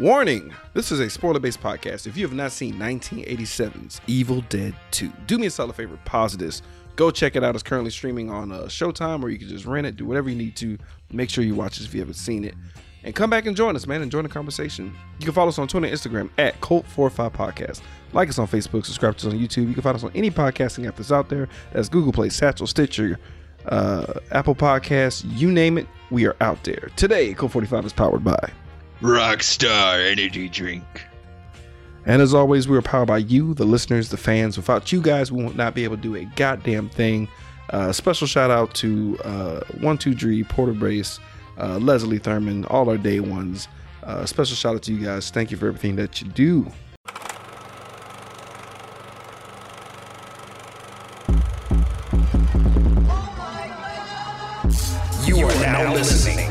Warning this is a spoiler based podcast. If you have not seen 1987's Evil Dead 2, do me a solid favor, pause this. Go check it out. It's currently streaming on uh, Showtime, or you can just rent it, do whatever you need to. Make sure you watch this if you haven't seen it. And come back and join us, man, and join the conversation. You can follow us on Twitter and Instagram at Cult45 Podcast. Like us on Facebook, subscribe to us on YouTube. You can find us on any podcasting app that's out there. That's Google Play, Satchel, Stitcher, uh, Apple Podcasts, you name it, we are out there. Today, Cult45 is powered by Rockstar Energy Drink. And as always, we are powered by you, the listeners, the fans. Without you guys, we would not be able to do a goddamn thing. Uh, special shout out to uh, One Two Three Porter Brace, uh, Leslie Thurman, all our day ones. Uh, special shout out to you guys. Thank you for everything that you do.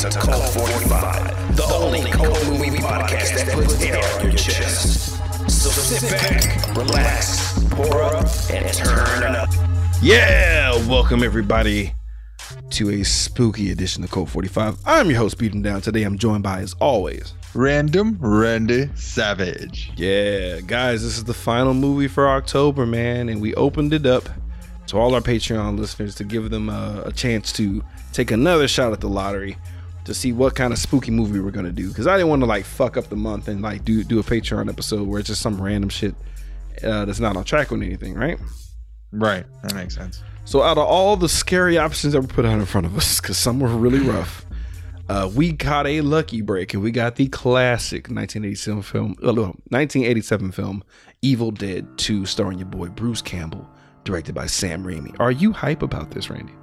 To Cult 45, the only cult movie podcast that puts air on your chest. So sit back, relax, pour up, and turn up. Yeah, welcome everybody to a spooky edition of Cult 45. I'm your host, Beating Down. Today I'm joined by, as always, Random Randy Savage. Yeah, guys, this is the final movie for October, man, and we opened it up to all our Patreon listeners to give them a, a chance to take another shot at the lottery to see what kind of spooky movie we're gonna do. Because I didn't want to like fuck up the month and like do do a Patreon episode where it's just some random shit uh, that's not on track with anything, right? Right, that makes sense. So out of all the scary options that were put out in front of us, because some were really rough, uh, we got a lucky break and we got the classic 1987 film, uh, no, 1987 film, Evil Dead 2, starring your boy Bruce Campbell, directed by Sam Raimi. Are you hype about this, Randy?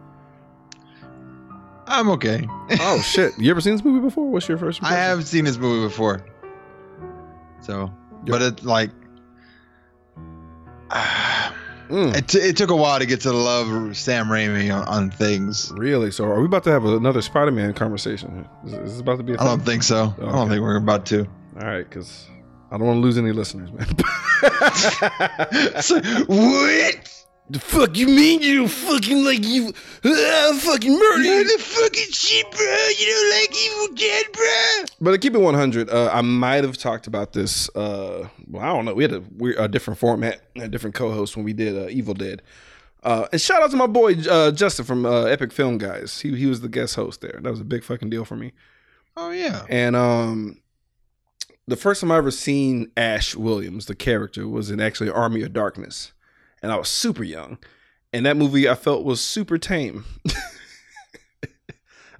I'm okay. Oh shit! You ever seen this movie before? What's your first? I have seen this movie before. So, but it like Mm, it, t- it took a while to get to love Sam Raimi on, on things. really? So are we about to have another Spider-Man conversation? Is, is this about to be? I don't think so. I don't think we're about to. All right, because I don't want to lose any listeners, man. So, what? The fuck you mean you fucking like you uh, fucking murder? the fucking shit, bro. You don't like Evil Dead, bro. But to keep it 100, uh, I might have talked about this. Uh, well, I don't know. We had a, weird, a different format, a different co-host when we did uh, Evil Dead. Uh, and shout out to my boy uh, Justin from uh, Epic Film Guys. He he was the guest host there. That was a big fucking deal for me. Oh yeah. And um, the first time I ever seen Ash Williams, the character, was in actually Army of Darkness, and I was super young. And that movie I felt was super tame,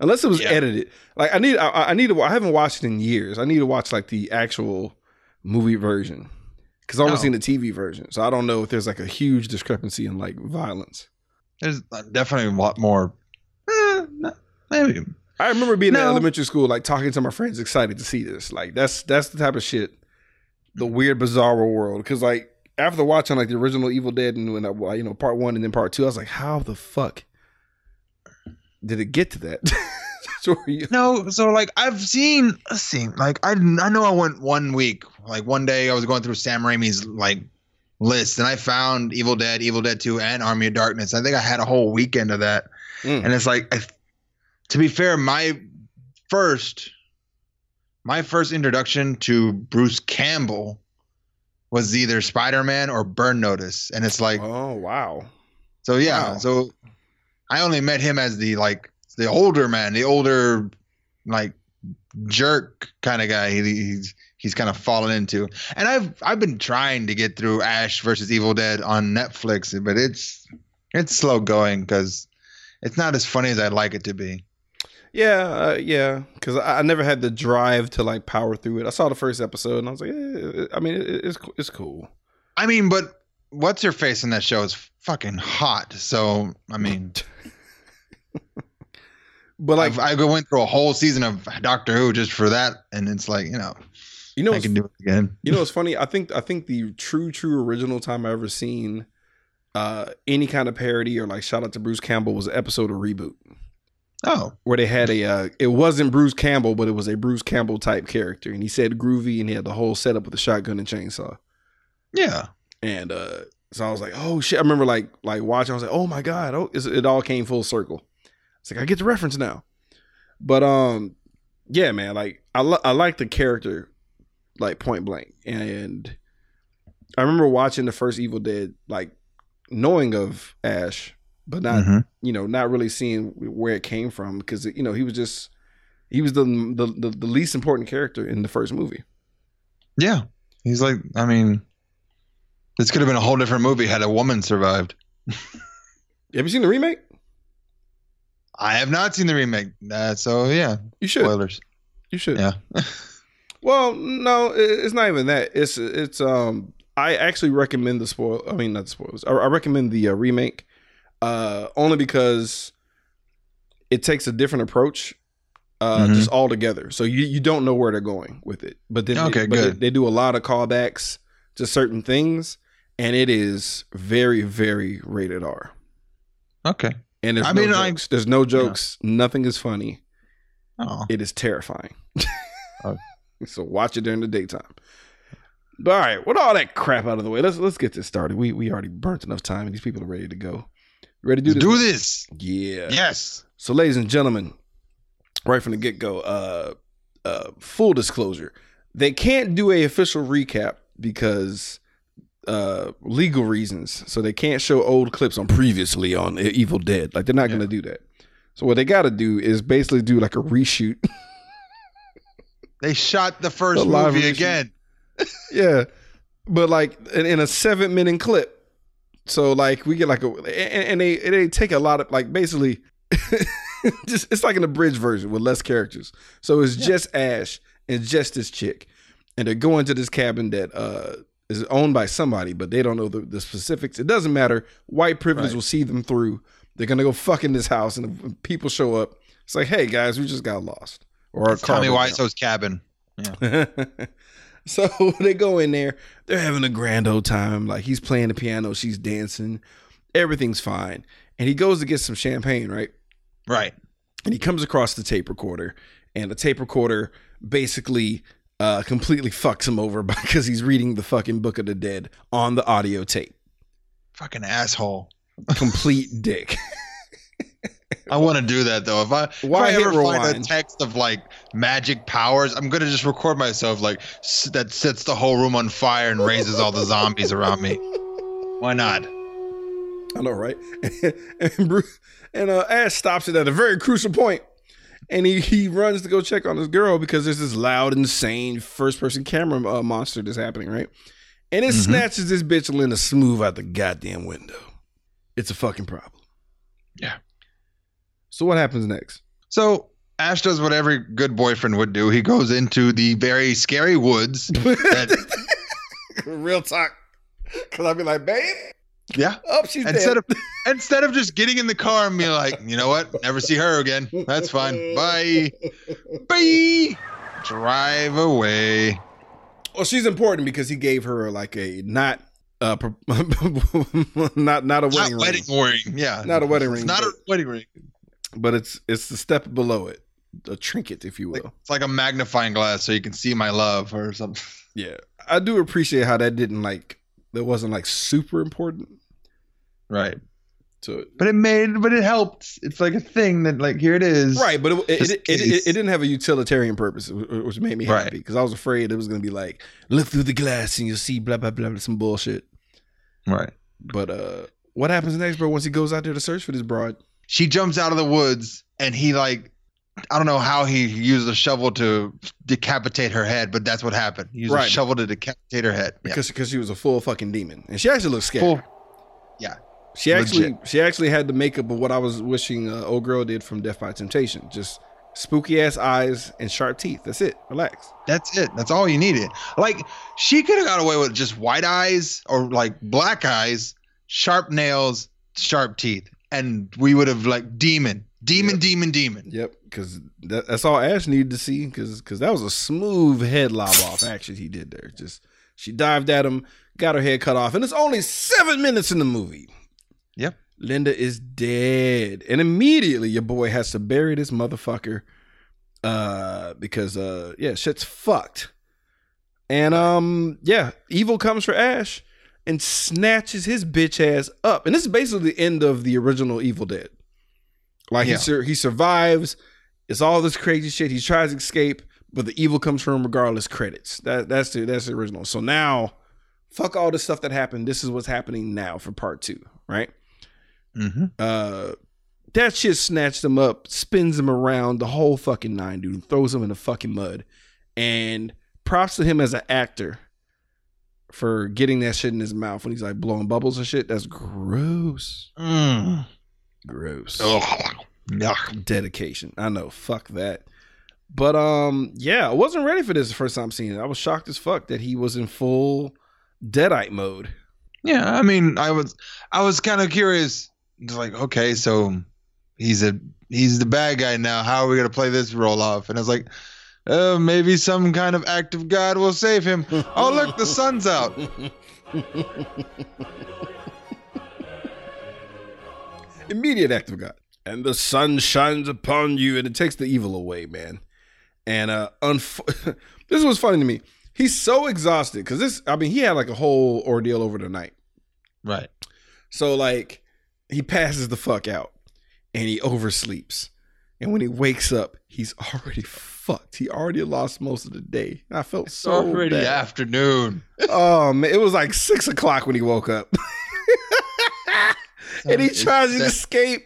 unless it was Yeah. edited. Like I need, I, I need to. I haven't watched it in years. I need to watch like the actual movie version because I've only Oh. seen the TV version, so I don't know if there's like a huge discrepancy in like violence. There's definitely a lot more. Eh, no, maybe. I remember being in elementary school, like talking to my friends, excited to see this. Like that's that's the type of shit, the weird, bizarre world. Because like after watching like the original Evil Dead and when I, you know part one and then part two, I was like, how the fuck did it get to that? so were you- No, so like I've seen, let's see, like I I know I went one week, like one day I was going through Sam Raimi's like list and I found Evil Dead, Evil Dead 2, and Army of Darkness. I think I had a whole weekend of that, Mm. and it's like, I, to be fair, my first, my first introduction to Bruce Campbell was either Spider Man or Burn Notice, and it's like, oh wow, so yeah, Wow. so I only met him as the like the older man, the older like jerk kind of guy. He, he's he's kind of fallen into. And I've I've been trying to get through Ash versus Evil Dead on Netflix, but it's it's slow going because it's not as funny as I'd like it to be. Yeah, uh, yeah. Because I, I never had the drive to like power through it. I saw the first episode and I was like, eh, I mean, it, it's it's cool. I mean, but what's her face in that show is fucking hot. So I mean, But like, like I went through a whole season of Doctor Who just for that, and it's like you know you know, I can do it again. You know what's funny? I think I think the true true original time I ever seen uh any kind of parody or like shout out to Bruce Campbell was an episode of Reboot Oh, where they had a uh it wasn't Bruce Campbell but it was a Bruce Campbell type character. And he said groovy and he had the whole setup with a shotgun and chainsaw. Yeah. and uh so I was like oh shit. I remember like like watching I was like oh my god. Oh it all came full circle. It's like I get the reference now. But um yeah man like I li- I like the character like point blank. And I remember watching the first Evil Dead, like knowing of Ash, but not Mhm. you know not really seeing where it came from because you know he was just he was the the, the the least important character in the first movie. Yeah, he's like, I mean, this could have been a whole different movie had a woman survived. Have you seen the remake? I have not seen the remake, uh, so yeah, You should. spoilers. You should. Yeah. Well, no, it's not even that. It's it's um. I actually recommend the spoil. I mean, not the spoilers. I, I recommend the uh, remake, uh, only because it takes a different approach, uh, Mhm. just altogether. So you you don't know where they're going with it. But then, Okay, but good. They, they do a lot of callbacks to certain things, and it is very very rated R. Okay. And there's I no mean, I- jokes. there's no jokes. Nothing is funny. Oh, It is terrifying. Oh. So watch it during the daytime. But all right, with all that crap out of the way, let's let's get this started. We we already burnt enough time, and these people are ready to go. Ready to do this? do this. Yeah. Yes. So, ladies and gentlemen, right from the get go, uh, uh, full disclosure, they can't do a official recap because uh legal reasons. So they can't show old clips on previously on Evil Dead. Like they're not gonna do that. So what they got to do is basically do like a reshoot. They shot the first The movie reshoot. again. yeah, but like in, in a seven minute clip. So like we get like a and, and they and they take a lot of like basically just it's like an abridged version with less characters. So it's just Ash and just this chick, and they're going to this cabin that uh is owned by somebody, but they don't know the, the specifics. It doesn't matter. White privilege Right. will see them through. They're gonna go fuck in this house, and if people show up. It's like, hey guys, we just got lost, or our It's car Tommy broke down. Wiseau's cabin. so they go in there. They're having a grand old time. Like he's playing the piano, she's dancing. Everything's fine. And he goes to get some champagne, right? Right. And he comes across the tape recorder, and the tape recorder basically uh, completely fucks him over because he's reading the fucking Book of the Dead on the audio tape. Fucking asshole. Complete dick. I want to do that though. If I, Why if I ever find a text of like magic powers, I'm gonna just record myself like s- that sets the whole room on fire and raises all the zombies around me. Why not? I know, right? and Bruce, and uh, Ash stops it at a very crucial point, and he he runs to go check on his girl because there's this loud, insane first person camera uh, monster that's happening, right? And it Mhm. snatches this bitch Linda smooth out the goddamn window. It's a fucking problem. Yeah. So what happens next? So Ash does what every good boyfriend would do. He goes into the very scary woods. That, Real talk. Cause I'd be like, babe, yeah. up she's Instead dead. of instead of just getting in the car and being like, you know what, never see her again. That's fine. Bye. Bye. Drive away. Well, she's important because he gave her like a not uh pro- not not a wedding Not wedding, wedding ring, ring. Yeah. Not a wedding It's ring, Not a wedding ring. But it's it's the step below it, a trinket, if you will. It's like a magnifying glass so you can see my love or something. yeah, I do appreciate how that didn't like that wasn't like super important Right. it. But it made but it helped. It's like a thing that like here it is. Right, but it it, it, it, it, didn't have a utilitarian purpose, which made me happy because I was afraid it was going to be like look through the glass and you'll see blah blah blah some bullshit. Right. But uh, what happens next, bro? Once he goes out there to search for this broad, She jumps out of the woods and he like I don't know how he used a shovel to decapitate her head, but that's what happened. He used Right. a shovel to decapitate her head. Yeah. because because she was a full fucking demon, and she actually looked scary. Full- She actually Legit. she actually had the makeup of what I was wishing uh, old girl did from Death by Temptation. Just spooky ass eyes and sharp teeth. That's it. Relax. That's it. That's all you needed. Like she could have got away with just white eyes or like black eyes, sharp nails, sharp teeth, and we would have like demon, demon, Yep. demon, demon. Yep. Because that, that's all Ash needed to see. Because because that was a smooth head lob off action he did there. Just she dived at him, got her head cut off, and it's only seven minutes in the movie. Yep. Linda is dead, and immediately your boy has to bury this motherfucker, uh, because uh, yeah, shit's fucked. And um, yeah, evil comes for Ash and snatches his bitch ass up, and this is basically the end of the original Evil Dead. Like Yeah. he sur- he survives. It's all this crazy shit. He tries to escape, but the evil comes from him regardless. Credits. That that's the that's the original. So now, fuck all the stuff that happened. This is what's happening now for part two, right? Mm-hmm. Uh, that shit snatched him up, spins him around the whole fucking nine, dude, and throws him in the fucking mud. And props to him as an actor for getting that shit in his mouth when he's like blowing bubbles and shit. That's gross. Mm. Gross. Ugh. Yuck. Dedication. I know. Fuck that. But um, yeah, I wasn't ready for this the first time seeing it. I was shocked as fuck that he was in full deadite mode. Yeah, I mean, I was I was kind of curious. It's like, okay, so he's a he's the bad guy now. How are we gonna play this roll off? And I was like, uh, maybe some kind of act of God will save him. oh, look, the sun's out. Immediate act of God. And the sun shines upon you, and it takes the evil away, man. And uh, unf- this was funny to me. He's so exhausted because this. I mean, he had like a whole ordeal over the night. Right. So like, he passes the fuck out, and he oversleeps. And when he wakes up, he's already fucked. He already lost most of the day. I felt so already bad. afternoon. Oh man, it was like six o'clock when he woke up. and he tries to escape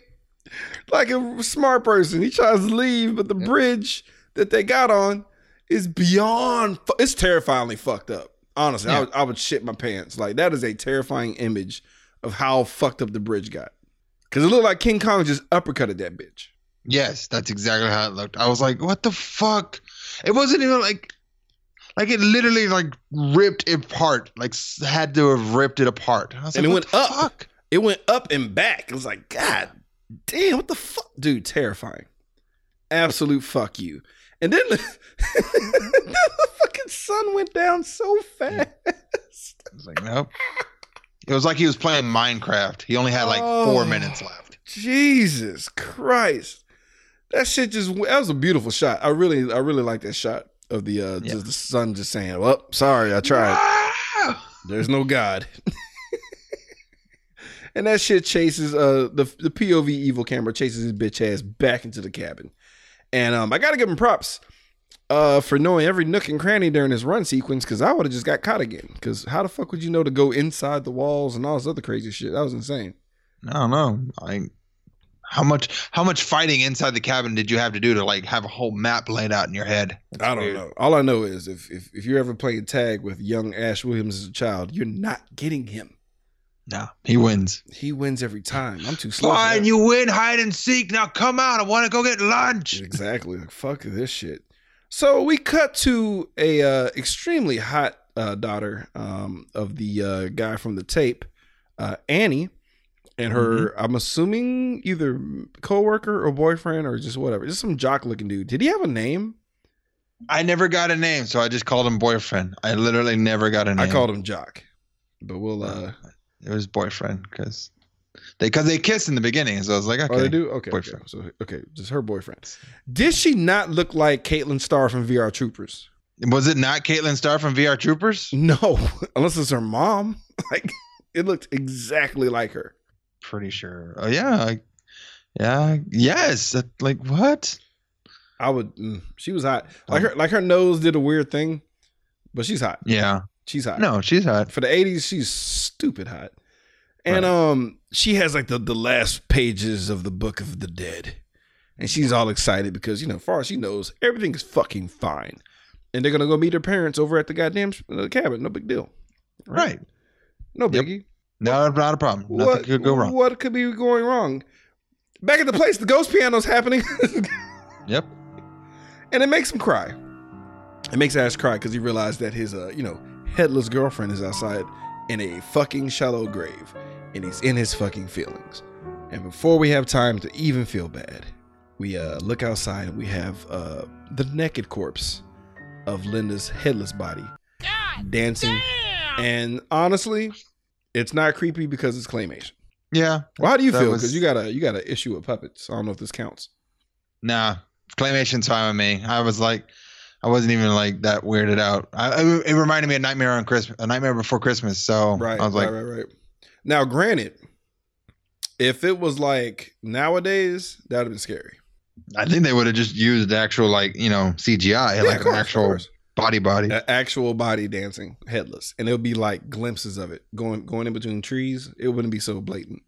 like a smart person. He tries to leave, but the bridge that they got on is beyond. fu- It's terrifyingly fucked up. Honestly, I, Yeah. would, I would shit my pants. Like that is a terrifying image of how fucked up the bridge got. Because it looked like King Kong just uppercutted that bitch. Yes, that's exactly how it looked. I was like, what the fuck? It wasn't even like like it literally like ripped it apart. Like had to have ripped it apart. And like, it went up. Fuck? It went up and back. It was like, God damn, what the fuck? Dude, terrifying. Absolute fuck you. And then the, the fucking sun went down so fast. I was like, nope. It was like he was playing Minecraft. He only had like four Oh. minutes left. Jesus Christ. That shit just that was a beautiful shot. I really I really like that shot of the uh Yeah. just the sun just saying, Well, sorry, I tried. Ah! There's no God. and that shit chases uh the the POV evil camera chases his bitch ass back into the cabin. And um I gotta give him props uh for knowing every nook and cranny during this run sequence because I would have just got caught again. Cause how the fuck would you know to go inside the walls and all this other crazy shit? That was insane. I don't know. I how much how much fighting inside the cabin did you have to do to like have a whole map laid out in your head? That's I don't weird. know. All I know is if, if if you're ever playing tag with young Ash Williams as a child, you're not getting him. No, he wins. He wins every time. I'm too slow. Fine, you win hide and seek. Now come out. I want to go get lunch. Exactly. Like, fuck this shit. So we cut to a uh, extremely hot uh, daughter um, of the uh, guy from the tape, uh, Annie, and her. I'm assuming either coworker or boyfriend or just whatever. Just some jock looking dude. Did he have a name? I never got a name, so I just called him boyfriend. I literally never got a name. I called him Jock, but we'll. uh it was boyfriend because they because they kissed in the beginning. So I was like, okay, Oh, they do. Okay, okay. So okay, just her boyfriend. Did she not look like Caitlin Starr from VR Troopers? Was it not Caitlyn Starr from VR Troopers? No, unless it's her mom. Like it looked exactly like her. Pretty sure. Oh yeah, I, yeah, yes. That- Like what? I would. Mm, she was hot. Like her, like her nose did a weird thing, but she's hot. Yeah. She's hot. No, she's hot. for the '80s, she's stupid hot. And um, she has like the the last pages of the Book of the Dead, and she's all excited because you know, far as she knows, everything is fucking fine, and they're gonna go meet her parents over at the goddamn uh, cabin. No big deal. Right. No Yep. Biggie. No, not a problem. Nothing What could go wrong. What could be going wrong? Back at the place, the ghost piano's happening. Yep. and it makes him cry. It makes Ash cry because he realized that his, uh, you know, headless girlfriend is outside in a fucking shallow grave, and he's in his fucking feelings. And before we have time to even feel bad, we uh, look outside and we have uh, the naked corpse of Linda's headless body dancing. And honestly, it's not creepy because it's claymation. Yeah. Well, how do you That feel? was- Because you got a you got an issue with puppets. I don't know if this counts. Nah. Claymation's fine with me. I was like, I wasn't even like that weirded out. I, I- it reminded me of Nightmare on Christmas, a Nightmare Before Christmas. So Right, I was like, right, right, right. Now, granted, if it was like nowadays, that'd have been scary. I think they would have just used actual like you know CGI, Yeah, like course, an of actual course. Body body. Actual body dancing headless, and it'll be like glimpses of it going going in between trees. It wouldn't be so blatant.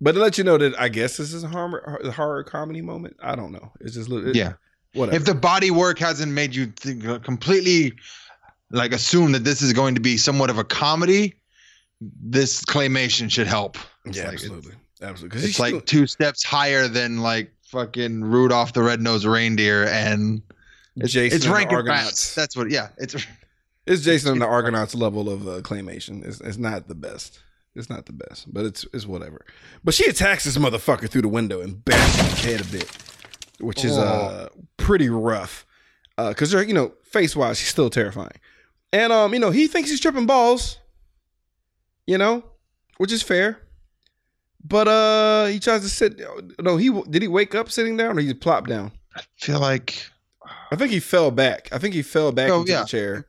But to let you know that I guess this is a horror, horror comedy moment. I don't know. It's just it, yeah. whatever. If the body work hasn't made you think, uh, completely like assume that this is going to be somewhat of a comedy, this claymation should help. It's yeah, like, absolutely, absolutely. It's like two steps higher than like fucking Rudolph the Red-Nosed Reindeer and it's, Jason it's and the Argonauts. rats. That's what yeah, it's It's Jason and the Argonauts level of uh, claymation. It's, it's not the best. It's not the best, but it's it's whatever. But she attacks this motherfucker through the window and bashes his head a bit, which is uh pretty rough. Uh, cause they're you know face wise, she's still terrifying, and um you know he thinks he's tripping balls, you know, which is fair. But uh he tries to sit. No, he did he wake up sitting down or he plopped down? I feel like I think he fell back. I think he fell back Oh, into yeah. the chair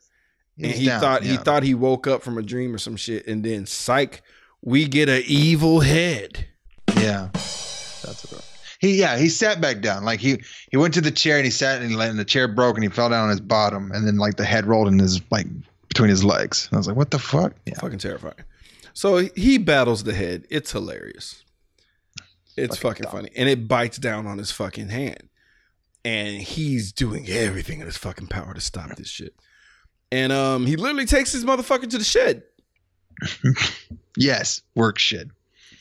and he down, thought he thought he woke up from a dream or some shit, and then psych, we get a evil head. Yeah, that's what. He yeah he sat back down like he he went to the chair and he sat and, he, and the chair broke and he fell down on his bottom and then like the head rolled in his like between his legs. And I was like, what the fuck? Yeah, Fucking terrifying. So he battles the head. It's hilarious. It's Fucking fucking funny, and it bites down on his fucking hand, and he's doing everything in his fucking power to stop this shit. And um, he literally takes his motherfucker to the shed. yes, work shit.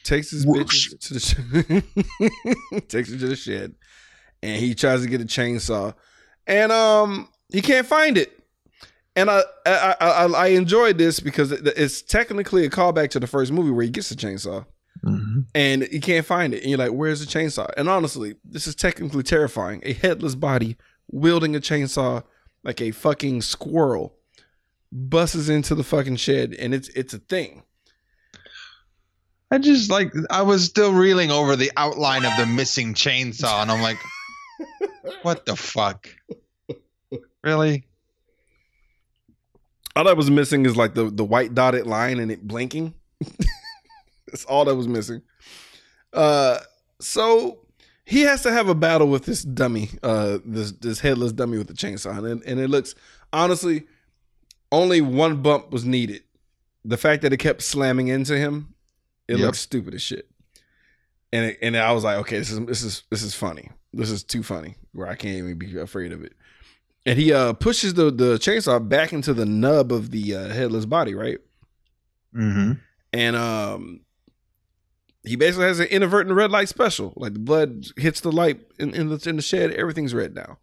takes his Work bitches to the shed. takes her to the shed, and he tries to get a chainsaw, and um, he can't find it. And I I I, I- I enjoyed this because it's technically a callback to the first movie where he gets the chainsaw Mhm. and you can't find it. And you're like, "Where's the chainsaw?" And honestly, this is technically terrifying. A headless body wielding a chainsaw like a fucking squirrel busts into the fucking shed, and it's it's a thing. I just like I was still reeling over the outline of the missing chainsaw, and I'm like, what the fuck? Really? All that was missing is like the the white dotted line and it blinking. That's all that was missing. Uh, so he has to have a battle with this dummy, uh, this this headless dummy with the chainsaw, and it, and it looks honestly, only one bump was needed. The fact that it kept slamming into him, it Yep. looks stupid as shit. And it, and I was like, okay, this is this is this is funny. This is too funny where I can't even be afraid of it. And he uh pushes the the chainsaw back into the nub of the uh, headless body, right? Mm-hmm. And um he basically has an inadvertent red light special. Like the blood hits the light in, in the in the shed, everything's red now.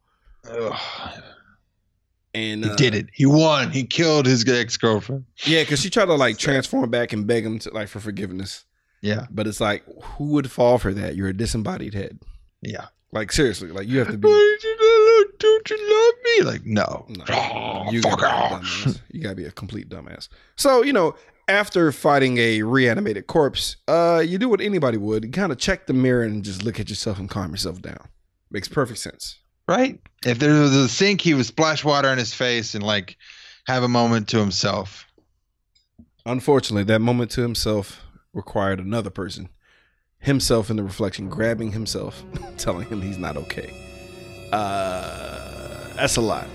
And He uh, did it. He won. He killed his ex girlfriend. Yeah, because she tried to like transform back and beg him to like for forgiveness. Yeah. But it's like, who would fall for that? You're a disembodied head. Yeah. Like seriously, like you have to be. did you not look? Don't you love me? Like no. No, Oh, you fuck gotta off. You gotta be a complete dumbass. So you know, after fighting a reanimated corpse, uh, you do what anybody would. You kind of check the mirror and just look at yourself and calm yourself down. Makes perfect sense. Right? If there was a sink, he would splash water in his face and like have a moment to himself. Unfortunately, that moment to himself required another person, himself in the reflection, grabbing himself, telling him he's not okay. Uh, that's a lot.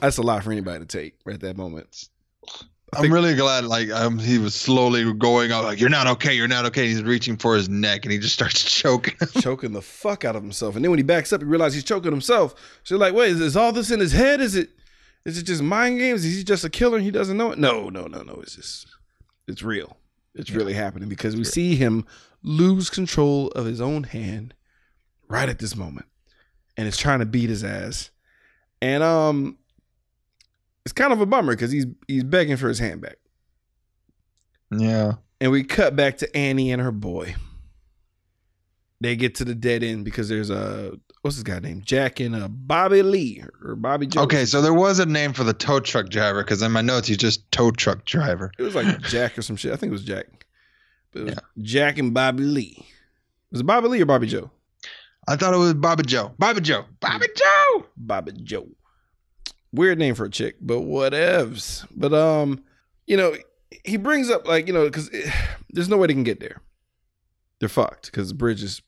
That's a lot for anybody to take right at that moment. I I'm really glad like um he was slowly going out like you're not okay, you're not okay. He's reaching for his neck and he just starts choking. choking the fuck out of himself. And then when he backs up, he realizes he's choking himself. So you're like, wait, is, is all this in his head? Is it is it just mind games? Is he just a killer and he doesn't know it? No, no, no, no. It's just it's real. It's really happening because we see him lose control of his own hand right at this moment. And it's trying to beat his ass. And um it's kind of a bummer because he's he's begging for his hand back. yeah. And we cut back to Annie and her boy. They get to the dead end because there's a what's this guy named Jack and uh, Bobby Lee or Bobby Joe. Okay, so there was a name for the tow truck driver because in my notes he's just tow truck driver. it was like Jack or some shit. I think it was Jack. But was Jack and Bobby Lee. Was it Bobby Lee or Bobby Joe? I thought it was Bobby Joe. Bobby Joe. Bobby Joe. Bobby Joe. Weird name for a chick, but whatevs. But um, you know, he brings up like you know because there's no way they can get there. They're fucked because the bridge is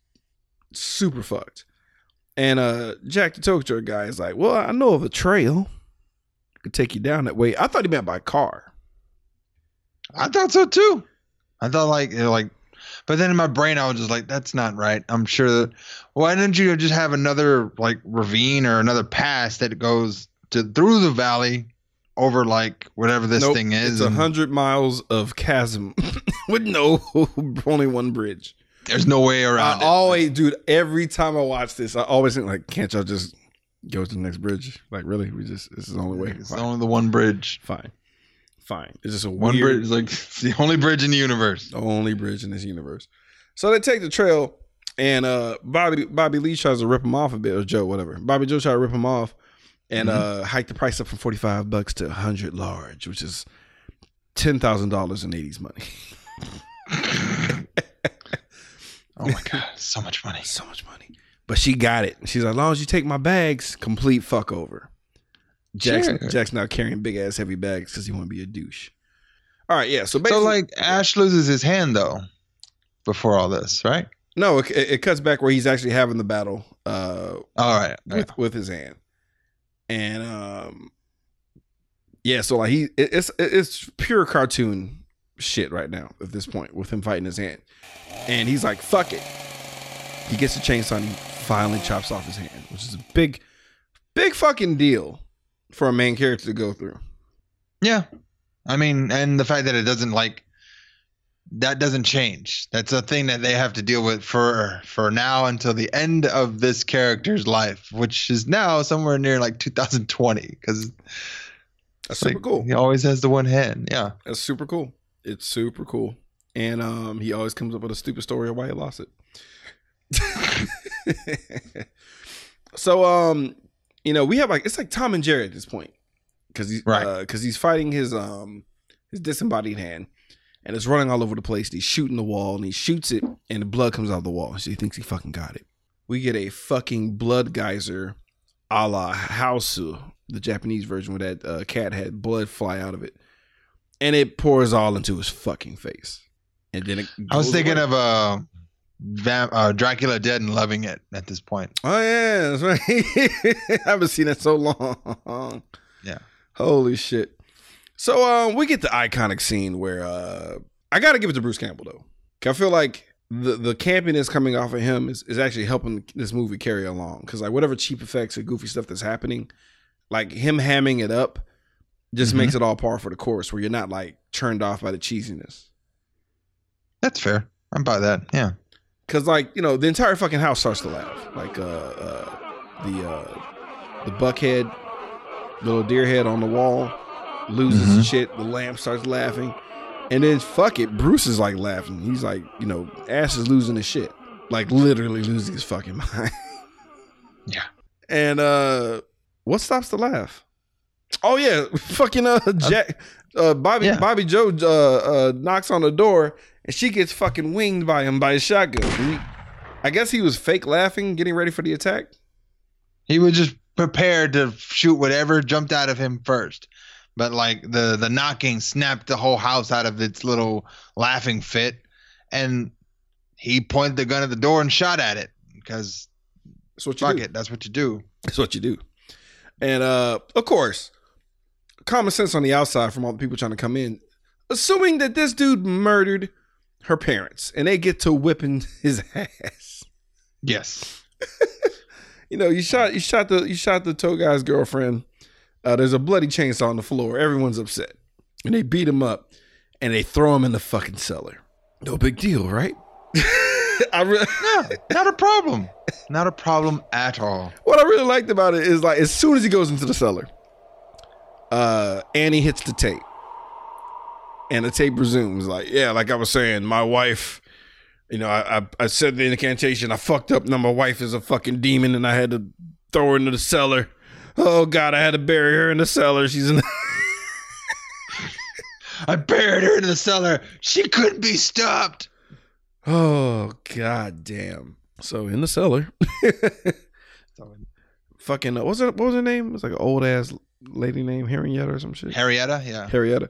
super fucked. And uh Jack the tow truck guy is like, Well, I know of a trail. Could take you down that way. I thought he meant by car. I thought so too. I thought like know, like, but then in my brain I was just like, that's not right. I'm sure that. Why didn't you just have another like ravine or another pass that goes to through the valley over like whatever this Nope, thing is? It's a hundred miles of chasm with no only one bridge. There's no way around I it. always, dude. Every time I watch this, I always think like, can't y'all just go to the next bridge? Like, really? We just this is the only way. It's Fine, only the one bridge. fine, fine. It's just a One weird, bridge, It's like it's the only bridge in the universe. the only bridge in this universe. So they take the trail, and uh, Bobby Bobby Lee tries to rip him off a bit, or Joe, whatever. Bobby Joe tries to rip him off, and uh, hike the price up from forty five bucks to hundred large, which is ten thousand dollars in eighties money. Oh my god, so much money. so much money. But she got it. She's like, as long as you take my bags, complete fuck over. Jack's, Sure. Jack's now carrying big ass heavy bags because he want to be a douche. All right, yeah. So basically, So like Ash loses his hand though before all this, right? no, it, it cuts back where he's actually having the battle uh, All right. with with his hand, and um, yeah. So like he, it, it's it's pure cartoon shit right now at this point with him fighting his hand, and he's like, fuck it. He gets a chainsaw and he finally chops off his hand, which is a big, big fucking deal for a main character to go through. Yeah. I mean, and the fact that it doesn't like that doesn't change. That's a thing that they have to deal with for for now until the end of this character's life, which is now somewhere near like 2020 because That's super cool. He always has the one hand. Yeah. That's super cool. It's super cool. And um, he always comes up with a stupid story of why he lost it. so um, you know, we have like it's like Tom and Jerry at this point because he's Right. because he's fighting his um his disembodied hand and it's running all over the place. And he's shooting the wall and he shoots it and the blood comes out of the wall. So he thinks he fucking got it. We get a fucking blood geyser, a la Hausu, the Japanese version where that uh, cat had blood fly out of it and it pours all into his fucking face. And then it I was thinking away. of uh, Vam- uh Dracula Dead and loving it at this point. Oh yeah, that's right. I haven't seen it so long. Yeah. Holy shit. So um we get the iconic scene where uh I gotta give it to Bruce Campbell though. I feel like the the campiness coming off of him is, is actually helping this movie carry along. Cause like whatever cheap effects or goofy stuff that's happening, like him hamming it up just Mhm. makes it all par for the course where you're not like turned off by the cheesiness. That's fair. I'm by that. Yeah. Cause like you know the entire fucking house starts to laugh. Like uh, uh the uh the buckhead, little deer head on the wall loses Mhm. shit. The lamp starts laughing, and then fuck it, Bruce is like laughing. He's like you know Ash is losing his shit, like literally losing his fucking mind. Yeah. And uh what stops the laugh? Oh yeah, fucking uh Jack, uh Bobby Yeah. Bobby Joe uh, uh knocks on the door and she gets fucking winged by him by his shotgun. He- I guess he was fake laughing, getting ready for the attack. He was just prepared to shoot whatever jumped out of him first. But like the the knocking snapped the whole house out of its little laughing fit, and he pointed the gun at the door and shot at it because That's what you fuck do. it, that's what you do. That's what you do. And uh of course, common sense on the outside from all the people trying to come in, assuming that this dude murdered her parents and they get to whipping his ass. Yes. You know, you shot you shot the you shot the tow guy's girlfriend. Uh, there's a bloody chainsaw on the floor. Everyone's upset, and they beat him up, and they throw him in the fucking cellar. No big deal, right? I re- No, not a problem. Not a problem at all. what I really liked about it is like as soon as he goes into the cellar, uh, Annie hits the tape, and the tape resumes like, yeah, like I was saying, my wife. You know, I, I I said the incantation. I fucked up. Now my wife is a fucking demon, and I had to throw her into the cellar. Oh God, I had to bury her in the cellar. She's in. The- I buried her in the cellar. She couldn't be stopped. oh God, damn. So in the cellar, fucking uh, what's it? What was her name? It was like an old ass lady named Henrietta or some shit. Harrietta, yeah. Harrietta.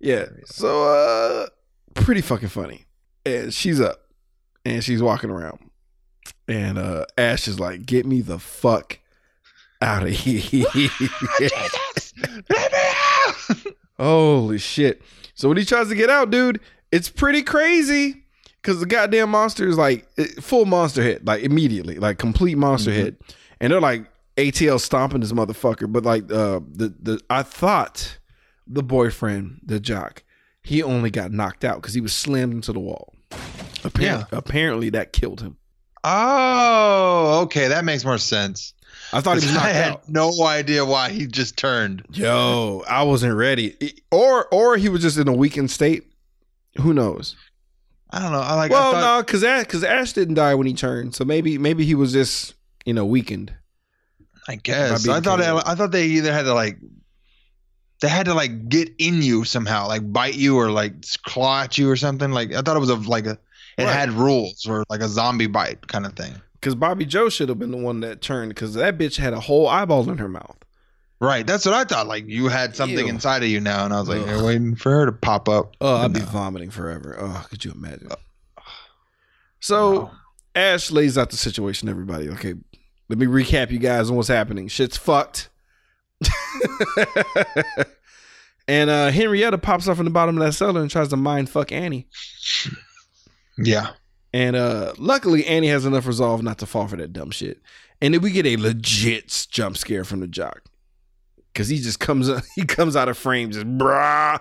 Yeah. So uh pretty fucking funny. And she's up and she's walking around. And uh Ash is like, get me the fuck out of here. Jesus, Let me out! Holy shit. So when he tries to get out, dude, it's pretty crazy. Cause the goddamn monster is like full monster hit, like immediately, like complete monster hit. And they're like ATL stomping this motherfucker. But like uh the the I thought the boyfriend, the jock, he only got knocked out because he was slammed into the wall. Apparently, apparently that killed him. Oh, okay, that makes more sense. I thought he was I had out. no idea why he just turned. Yo, I wasn't ready. Or or he was just in a weakened state. Who knows? I don't know. I like. well, I thought, no, because Ash, cause Ash didn't die when he turned, so maybe maybe he was just you know weakened. I guess. I thought. carried. I thought they either had to like. They had to like get in you somehow, like bite you or like claw at you or something. Like I thought it was a like a. It Right. had rules or like a zombie bite kind of thing. Because Bobby Joe should have been the one that turned, because that bitch had a whole eyeball in her mouth. Right. That's what I thought. Like you had something Ew. inside of you now, and I was like, Ugh. you're waiting for her to pop up. Oh, I'd be vomiting forever. Oh, could you imagine? So Wow. Ash lays out the situation. Everybody, okay. Let me recap you guys on what's happening. Shit's fucked. and uh Henrietta pops up from the bottom of that cellar and tries to mind fuck Annie. Yeah. And uh luckily Annie has enough resolve not to fall for that dumb shit. And then we get a legit jump scare from the jock. Cause he just comes up, he comes out of frame, just brah,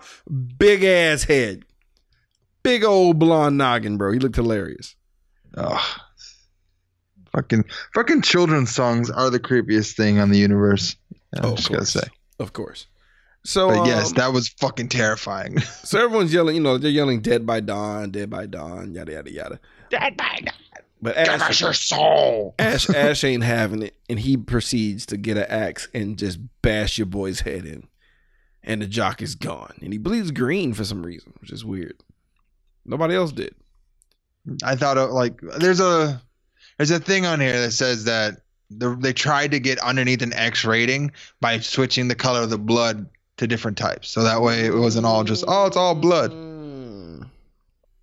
big ass head. Big old blonde noggin, bro. He looked hilarious. Ugh. Fucking fucking children's songs are the creepiest thing on the universe. I'm Oh, just gonna say. Of course. So But yes, um, that was fucking terrifying. so everyone's yelling, you know, they're yelling dead by dawn, dead by dawn, yada yada yada. Dead by But Give Ash, us your soul. Ash Ash ain't having it, and he proceeds to get an axe and just bash your boy's head in. And the jock is gone. And he bleeds green for some reason, which is weird. Nobody else did. I thought uh, like there's a there's a thing on here that says that the, they tried to get underneath an X rating by switching the color of the blood to different types, so that way it wasn't all just oh it's all blood.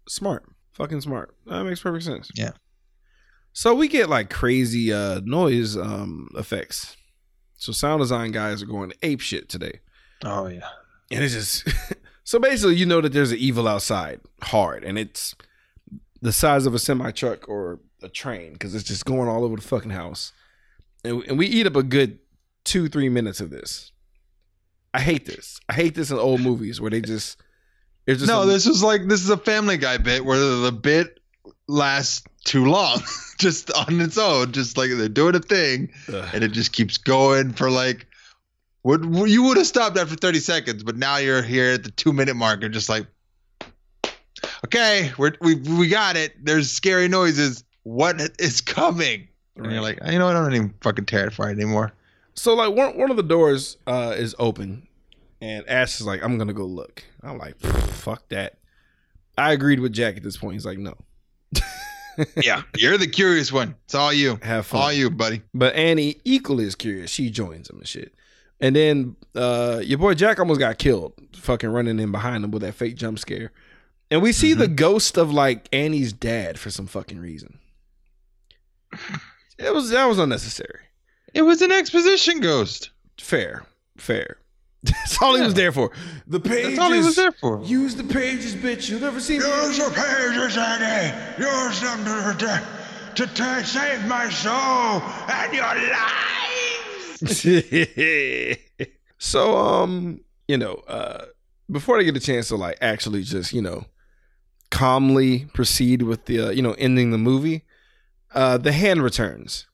Smart. Fucking smart. That makes perfect sense. Yeah. So we get like crazy uh noise um effects. So sound design guys are going ape shit today. Oh yeah. And it's just so basically you know that there's an evil outside hard and it's the size of a semi truck or a train because it's just going all over the fucking house. And, and we eat up a good two, three minutes of this. I hate this. I hate this in old movies where they just it's just no, a- this is like this is a Family Guy bit where the, the bit lasts too long, just on its own, just like they're doing a thing, Ugh. and it just keeps going for like. Would you would have stopped after thirty seconds, but now you're here at the two minute mark and just like, okay, we're, we we got it. There's scary noises. What is coming? And you're like, you know, what? I'm not even fucking terrified anymore. So like one one of the doors uh is open and Ash is like, I'm gonna go look. I'm like, fuck that. I agreed with Jack at this point. He's like, no. Yeah, you're the curious one. It's all you. Have fun. All you, buddy. But Annie equally is curious. She joins him and shit. And then uh your boy Jack almost got killed, fucking running in behind him with that fake jump scare. And we see the ghost of like Annie's dad for some fucking reason. It was that was unnecessary. It was an exposition ghost. Fair. Fair. That's all he was there for. The pages. That's all he was there for. Use the pages, bitch. You'll never see me. Use the pages, Eddie. Use them to, to, to, to save my soul and your lives. so um you know uh before they get a chance to like actually just you know calmly proceed with the uh, you know ending the movie uh the hand returns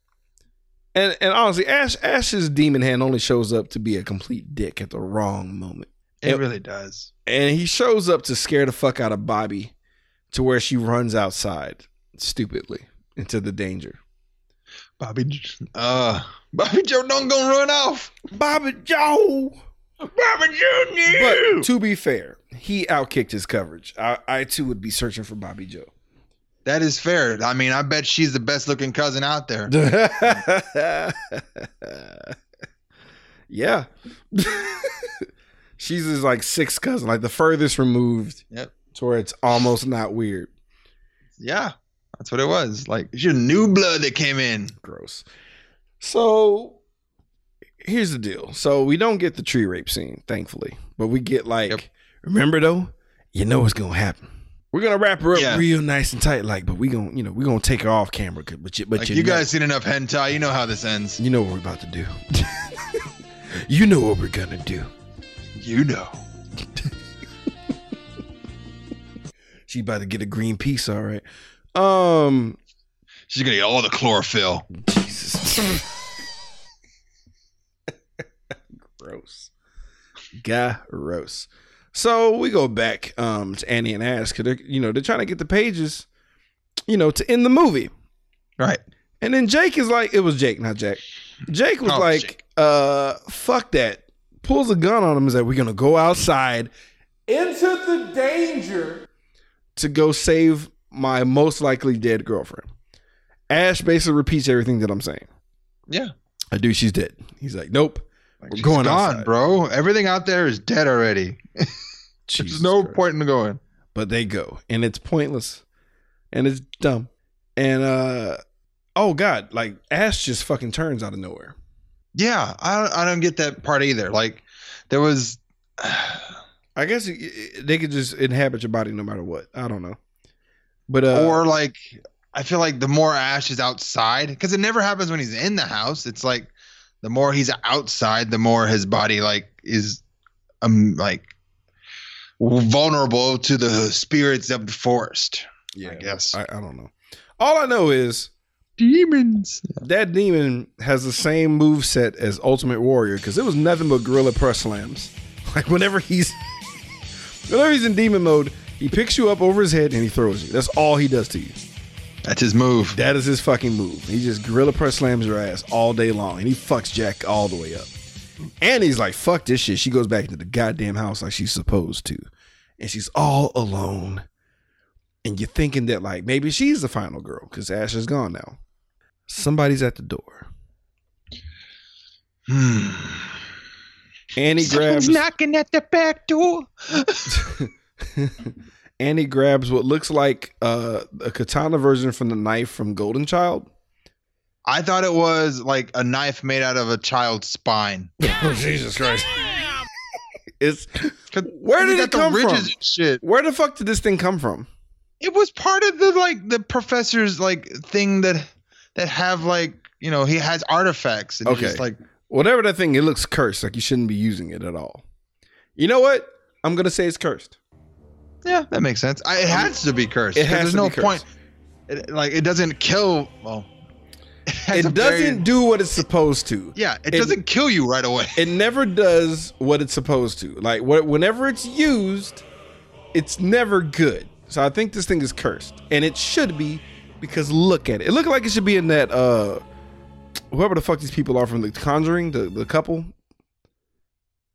and and honestly ash ash's demon hand only shows up to be a complete dick at the wrong moment It really does. and he shows up to scare the fuck out of bobby to where she runs outside stupidly into the danger Bobby, uh, Bobby Joe don't gonna run off. bobby joe Bobby Jr. But to be fair, he outkicked his coverage. I, I too would be searching for Bobby Joe. That is fair. I mean, I bet she's the best looking cousin out there. yeah. She's his like sixth cousin, like the furthest removed Yep. to where it's almost not weird. Yeah. That's what it was. Like it's your new blood that came in. Gross. So here's the deal. So we don't get the tree rape scene, thankfully, but we get like, Yep. remember though, you know what's gonna happen. We're gonna wrap her up Yeah. real nice and tight, like, but we gonna, you know, we're gonna take her off camera. But you, but Like you, you know, guys seen enough hentai, you know how this ends. you know what we're about to do. you know what we're gonna do. You know. She about to get a green piece, all right. Um, She's gonna get all the chlorophyll. Jesus. Gross. Gross. So we go back um to Annie and Ash because they're you know they're trying to get the pages, you know, to end the movie. Right. And then Jake is like, it was Jake, not Jack. Jake was Oh, like, Jake. uh, fuck that. Pulls a gun on him. and like, we're gonna go outside into the danger to go save my most likely dead girlfriend. Ash basically repeats everything that I'm saying. Yeah. I do. She's dead. He's like, nope. Like, We're going gone, outside. bro. Everything out there is dead already. There's no Christ. point in going. But they go, and it's pointless, and it's dumb, and uh, oh god, like Ash just fucking turns out of nowhere. Yeah, I don't, I don't get that part either. Like, there was. I guess they could just inhabit your body no matter what. I don't know, but uh, or like, I feel like the more Ash is outside, because it never happens when he's in the house. It's like the more he's outside, the more his body like is, um, like vulnerable to the spirits of the forest. yeah, I guess. I, I don't know. All I know is Demons. that demon has the same move set as Ultimate Warrior because it was nothing but gorilla press slams. Like whenever he's whenever he's in demon mode, he picks you up over his head and he throws you. That's all he does to you. That's his move. That is his fucking move. He just gorilla press slams your ass all day long, and he fucks Jack all the way up. And he's like, "Fuck this shit." She goes back into the goddamn house like she's supposed to, and she's all alone. And you're thinking that like maybe she's the final girl because Ash is gone now. Somebody's at the door. Hmm. Annie grabs. knocking at the back door. Annie grabs what looks like uh, a katana version from the knife from Golden Child. I thought it was like a knife made out of a child's spine. Oh Jesus Christ! it's 'Cause Where you did got it the come ridges from? and shit. Where the fuck did this thing come from? It was part of the like the professor's like thing that that have like you know he has artifacts and Okay. just like Whatever that thing, it looks cursed. Like you shouldn't be using it at all. You know what? I'm gonna say it's cursed. yeah that makes sense. I, it has to be cursed. It 'cause has There's to no be cursed. point. It, like it doesn't kill. Well, it, has a It doesn't very- do what it's supposed to. yeah, it, it- doesn't kill you right away. It never does what it's supposed to. Like wh- whenever it's used, it's never good. So I think this thing is cursed, and it should be because look at it. It looked like it should be in that uh, whoever the fuck these people are from the Conjuring, the the couple.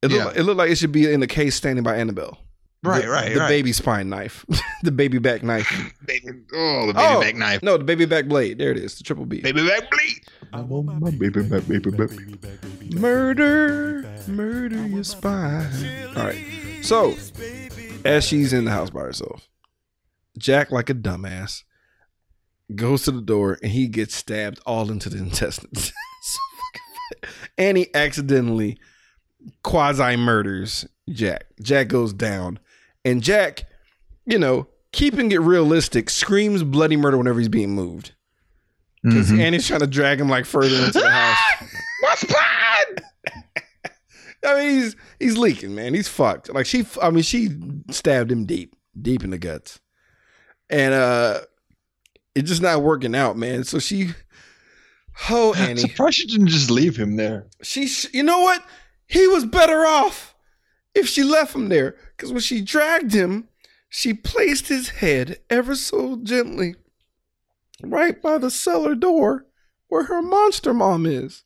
It looked, Yeah. like, it looked like it should be in the case standing by Annabelle. Right, the, right, The right. baby spine knife, the baby back knife. baby. Oh, the baby Oh, back knife. No, the baby back blade. There it is. The triple B. Baby back bleed. baby back, baby back. Murder, murder your spine. All right. So, as she's in the house by herself, Jack, like a dumbass, goes to the door and he gets stabbed all into the intestines. So fucking funny. and he accidentally quasi murders Jack. Jack goes down, and Jack, you know, keeping it realistic, screams bloody murder whenever he's being moved. Because Mhm. Annie's trying to drag him like further into the house. My spine. I mean, he's he's leaking, man. He's fucked. Like she, I mean, she stabbed him deep, deep in the guts, and uh, it's just not working out, man. So she, oh Annie, Surprised you didn't just leave him there. she, sh- you know what? He was better off if she left him there, because when she dragged him, she placed his head ever so gently right by the cellar door where her monster mom is.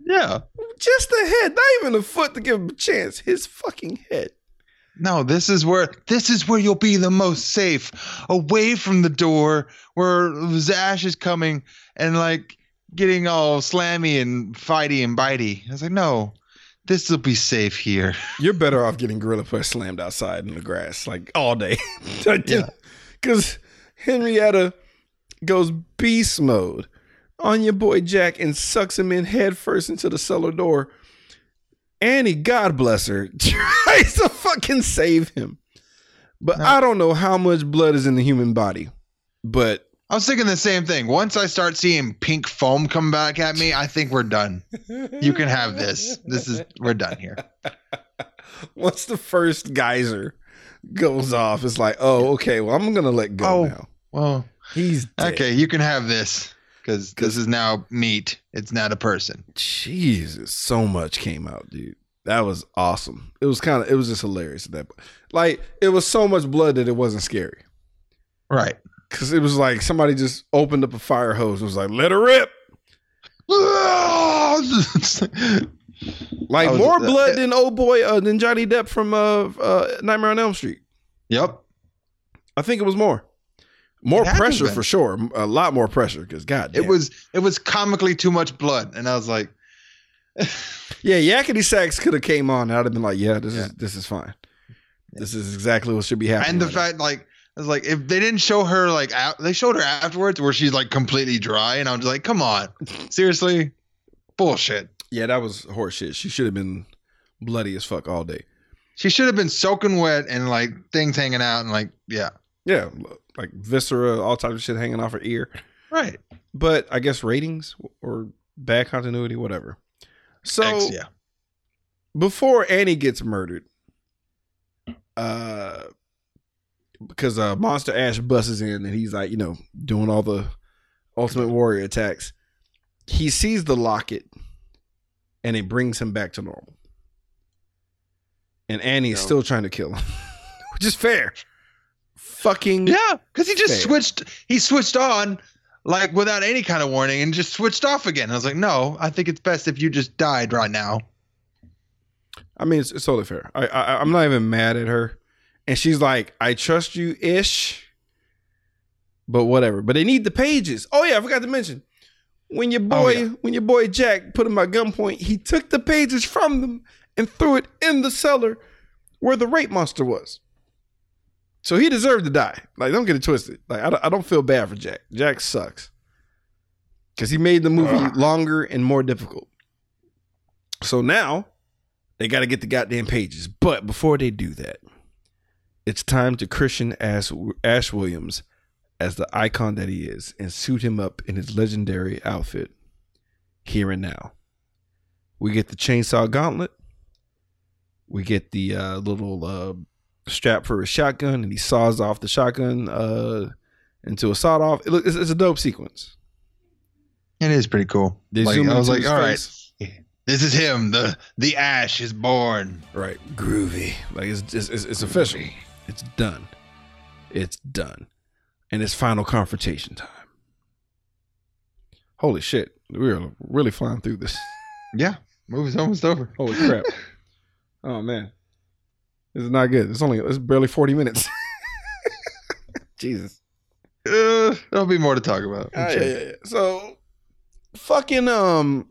Yeah. Just a head, not even a foot to give him a chance. His fucking head. No, this is where this is where you'll be the most safe, away from the door where Zash is coming and like getting all slammy and fighty and bitey. I was like, no, this will be safe here. You're better off getting gorilla press slammed outside in the grass like all day. Yeah. Because Henrietta goes beast mode on your boy Jack and sucks him in head first into the cellar door. Annie, God bless her, tries to fucking save him. But I don't know how much blood is in the human body. But I was thinking the same thing. Once I start seeing pink foam come back at me, I think we're done. You can have this. This is we're done here. once the first geyser goes off, it's like, oh, okay, well, I'm gonna let go Oh. now. Well, He's dead. okay, you can have this because this is now meat. It's not a person. Jesus, so much came out, dude. That was awesome. It was kind of, it was just hilarious at that. point. Like, it was so much blood that it wasn't scary. Right. Cause it was like somebody just opened up a fire hose and was like, "Let her rip!" Like was- more blood than old boy uh, than Johnny Depp from uh, uh, Nightmare on Elm Street. yep. I think it was more, more It had to pressure for sure. A lot more pressure because God, It was it was comically too much blood, and I was like, yeah. Yakety sax could have came on. and I'd have been like, yeah, this is this is fine. This is exactly what should be happening. and the right now. fact like I was like, if they didn't show her like out, they showed her afterwards where she's like completely dry, and I'm just like, come on, seriously, bullshit. yeah, that was horseshit. She should have been bloody as fuck all day. She should have been soaking wet and like things hanging out, and like, yeah, Yeah, like viscera, all types of shit hanging off her ear. right, But I guess ratings or bad continuity, whatever. So X, yeah, before Annie gets murdered, uh, because uh, Monster Ash busts in and he's like, you know, doing all the Ultimate Warrior attacks. He sees the locket, and it brings him back to normal. And Annie is No. still trying to kill him, which is fair. Fucking yeah, because he just Fair. switched, he switched on like without any kind of warning, and just switched off again. I was like, no, I think it's best if you just died right now. I mean, it's, it's totally fair. I, I I'm not even mad at her, and she's like, "I trust you, ish." But whatever. But they need the pages. Oh yeah, I forgot to mention when your oh, boy yeah. when your boy Jack put him at gunpoint, he took the pages from them and threw it in the cellar where the rape monster was. So he deserved to die. Like, don't get it twisted. Like, I don't, I don't feel bad for Jack. Jack sucks because he made the movie Ugh. longer and more difficult. So now they got to get the goddamn pages. But before they do that, it's time to Christian Ash, Ash Williams as the icon that he is and suit him up in his legendary outfit here and now. We get the chainsaw gauntlet. We get the uh, little uh, strap for his shotgun, and he saws off the shotgun uh, into a sawed off. It look, it's, it's a dope sequence. It is pretty cool. They Like, zoom I was like, all right, this is him. The the Ash is born. Right, groovy. Like it's it's, it's, it's official. It's done. It's done, and it's final confrontation time. Holy shit, we are really flying through this. Yeah, movie's almost over. Holy crap! oh man, this is not good. It's only it's barely forty minutes. Jesus. Uh, there'll be more to talk about. Sure. yeah, yeah, yeah. So, fucking um.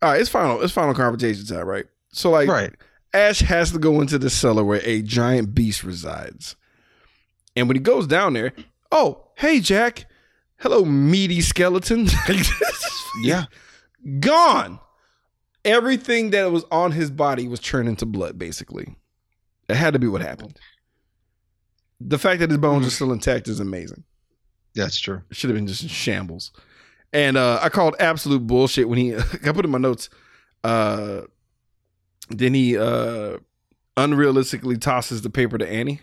All right, it's final. It's final confrontation time, right? So like, Right. Ash has to go into the cellar where a giant beast resides. And when he goes down there, oh, hey, Jack. Hello, meaty skeleton. Yeah. Gone. Everything that was on his body was turned into blood, basically. It had to be what happened. The fact that his bones are still intact is amazing. That's true. It should have been just in shambles. And uh, I called absolute bullshit when he I put in my notes. Uh, then he uh, unrealistically tosses the paper to Annie.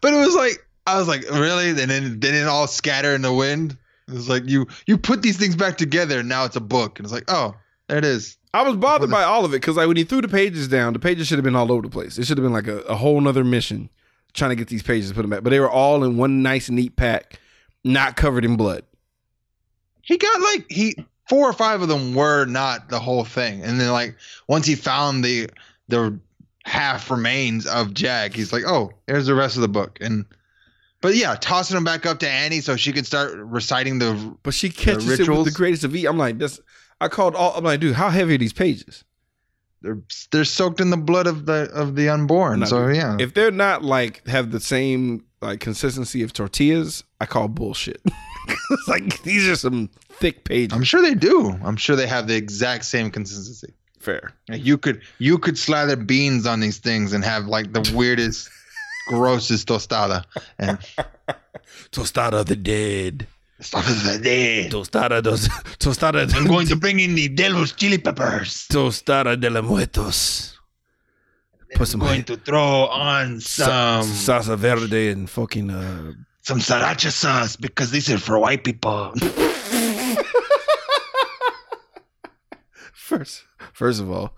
But it was like I was like, really? And then did it all scatter in the wind? It was like you you put these things back together and now it's a book. And it's like, oh, there it is. I was bothered by all of it because like when he threw the pages down, the pages should have been all over the place. It should have been like a, a whole nother mission trying to get these pages to put them back. But they were all in one nice neat pack, not covered in blood. He got like he four or five of them were not the whole thing. And then like once he found the the half remains of Jack, he's like, oh, there's the rest of the book. And but yeah, tossing them back up to Annie so she could start reciting the But she catches it with the greatest of ease. I'm like, this. I called all. I'm like, dude, how heavy are these pages? they're they're soaked in the blood of the of the unborn. No, so yeah, If they're not like have the same like consistency of tortillas, I call bullshit. it's like these are some thick pages. I'm sure they do. I'm sure they have the exact same consistency. Fair. Like, You could you could slather beans on these things and have like the weirdest, grossest tostada. And Tostada of the dead. stuff is the dead. Tostada dos tostada I'm going to bring in the Delos chili peppers. tostada de los muertos. Put I'm going to throw on sa- some salsa verde and fucking uh some sriracha sauce because these are for white people. first first of all.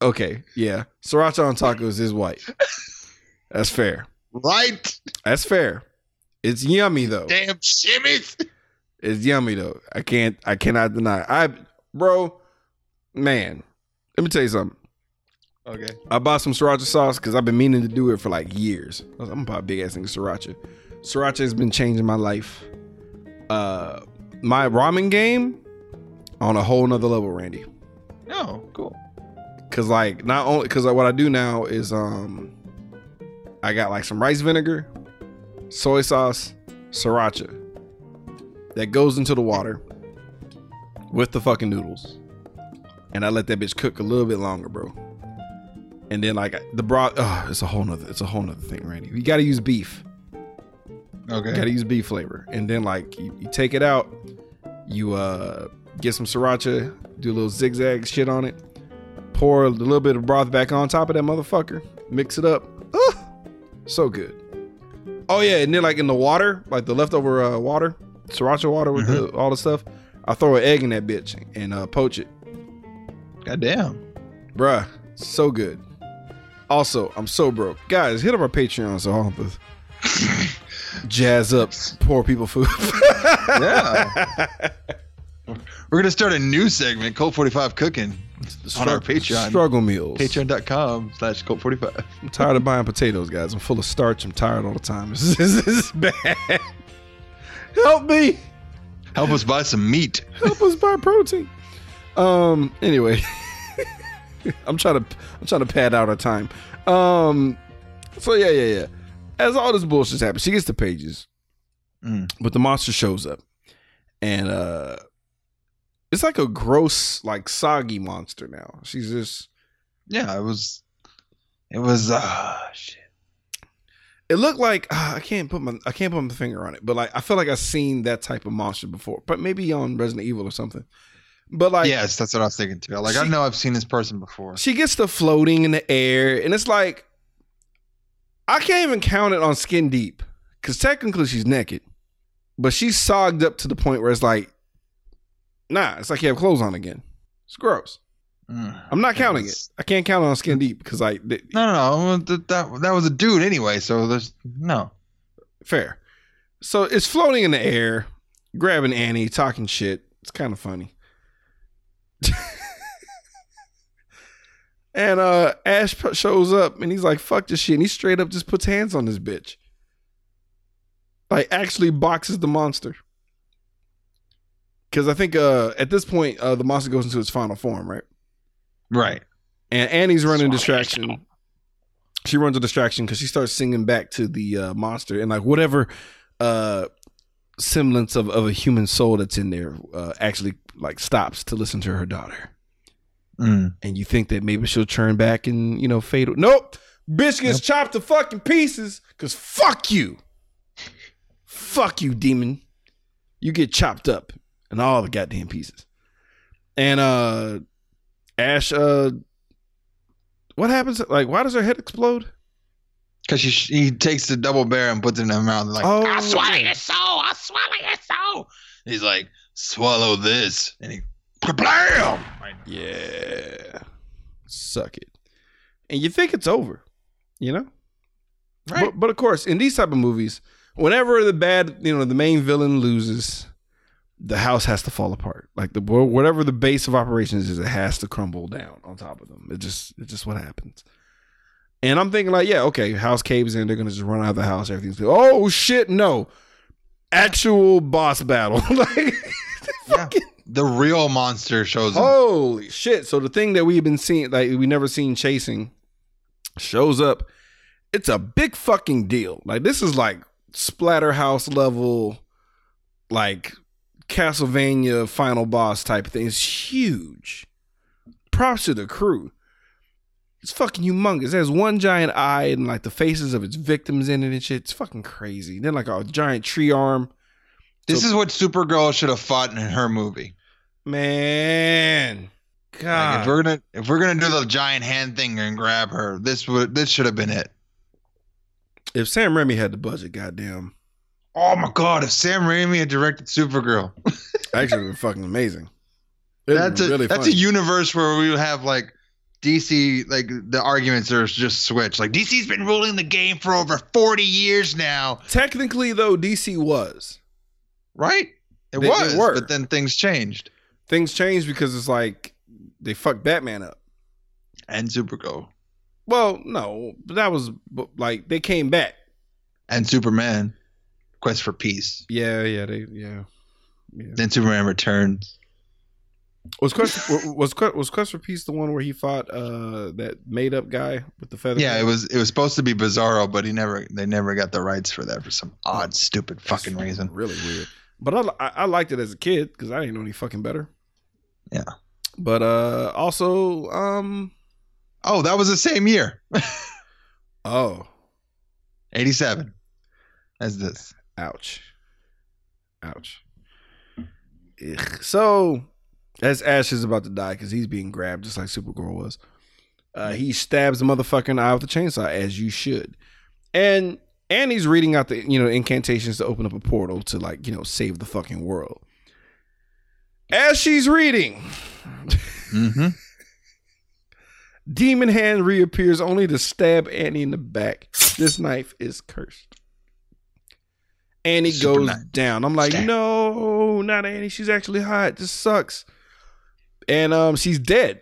Okay, yeah. Sriracha on tacos is white. That's fair. right? That's fair. It's yummy though. Damn shimmies. It's yummy though. I can't I cannot deny. I bro, man, let me tell you something. Okay. I bought some sriracha sauce because I've been meaning to do it for like years. I'm gonna buy a big ass thing of sriracha. Sriracha has been changing my life. Uh my ramen game on a whole nother level, Randy. Oh, cool. Cause like not only cause what I do now is um I got like some rice vinegar, soy sauce, sriracha that goes into the water with the fucking noodles. And I let that bitch cook a little bit longer, bro. And then like the broth, oh, it's a whole nother, it's a whole nother thing, Randy. You gotta use beef. Okay. You gotta use beef flavor. And then like you, you take it out, you uh get some sriracha, do a little zigzag shit on it, pour a little bit of broth back on top of that motherfucker, mix it up. Ah, so good. Oh yeah, and then like in the water, like the leftover uh, water, sriracha water with the, all the stuff, I throw an egg in that bitch and uh, poach it. God damn. Bruh, so good. Also, I'm so broke. Guys, hit up our Patreon so I don't have jazz up poor people food. Yeah. We're gonna start a new segment, Cult 45 Cooking, on our Patreon. Struggle meals. Patreon.com slash Cult 45. I'm tired of buying potatoes, guys. I'm full of starch. I'm tired all the time. This is, this is bad. Help me. Help us buy some meat. Help us buy protein. Um. Anyway, I'm trying to I'm trying to pad out our time. Um. So yeah, yeah, yeah. As all this bullshit happens, she gets the pages, Mm. but the monster shows up, and uh, it's like a gross, like soggy monster now. She's just. Yeah, it was it was uh shit. It looked like ah, I can't put my I can't put my finger on it, but like I feel like I've seen that type of monster before, but maybe on Resident Evil or something. But like, yes, that's what I was thinking too. Like I know I've seen this person before. she gets to floating in the air, and it's like I can't even count it on skin deep because technically she's naked, but she's sogged up to the point where it's like, nah, it's like you have clothes on again. It's gross. Mm. I'm not counting it. I can't count it on skin deep because like th- No, no, no. That, that that was a dude anyway. So there's no. fair. So it's floating in the air, grabbing Annie, talking shit. It's kind of funny. and uh Ash shows up and he's like, fuck this shit. And he straight up just puts hands on this bitch. Like actually boxes the monster. Cause I think uh at this point uh the monster goes into its final form, right? Right. And Annie's running distraction. She runs a distraction because she starts singing back to the uh, monster and like whatever uh, semblance of, of a human soul that's in there uh, actually like stops to listen to her daughter. Mm. And you think that maybe she'll turn back and you know fade. Nope, bitch gets chopped to fucking pieces because fuck you, fuck you, demon. You get chopped up and all the goddamn pieces. And uh Ash, uh, what happens? Like, why does her head explode? Cause she he takes the double bear and puts it in her mouth. Like Oh. I'll swallow your soul. I'll swallow your soul. He's like, swallow this, and he, blam. Yeah, suck it. And you think it's over, you know? Right. But, but of course, in these type of movies, whenever the bad, you know, the main villain loses, the house has to fall apart. Like the whatever the base of operations is, it has to crumble down on top of them. It just, it's just what happens. And I'm thinking like, yeah, okay, house caves in, they're gonna just run out of the house. Everything's good. Oh shit, no, actual boss battle. like, Yeah. the real monster shows up. Holy shit! So the thing that we've been seeing, like we never seen chasing, shows up. It's a big fucking deal. Like this is like Splatterhouse level, like Castlevania final boss type thing. It's huge. Props to the crew. It's fucking humongous. It has one giant eye and like the faces of its victims in it and shit. It's fucking crazy. Then like a giant tree arm. This So- is what Supergirl should have fought in her movie. Man. Like, God. if we're gonna if we're gonna do the giant hand thing and grab her, this would this should have been it. if Sam Raimi had the budget, goddamn. Oh my god! If Sam Raimi had directed Supergirl, Actually, it was fucking amazing. It that's a really that's funny. a universe where we would have like DC like the arguments are just switched. Like DC's been ruling the game for over forty years now, Technically, though, DC was. right? It They- they was, were. but then things changed. Things changed because it's like they fucked Batman up. And Supergirl Well, no, but that was like they came back. and Superman, Quest for Peace. Yeah, yeah, they, yeah. yeah. Then Superman returns. Was Quest was Quest, was Quest for Peace the one where he fought uh that made up guy with the feather? Yeah, it was it was supposed to be Bizarro, but he never they never got the rights for that for some odd, stupid fucking That's reason. Really weird. But I, I, I liked it as a kid because I didn't know any fucking better. Yeah. But uh also um Oh, that was the same year, oh eighty seven, as this. Ouch. Ouch. Ugh. So, as Ash is about to die because he's being grabbed just like Supergirl was, uh, he stabs the motherfucker in the eye with a chainsaw, as you should. And and he's reading out the you know incantations to open up a portal to like you know save the fucking world. As she's reading, Mm-hmm. Demon Hand reappears only to stab Annie in the back. This knife is cursed. Annie Super goes knife. down. I'm like, Stab. no, not Annie. She's actually hot. This sucks. And um, she's dead.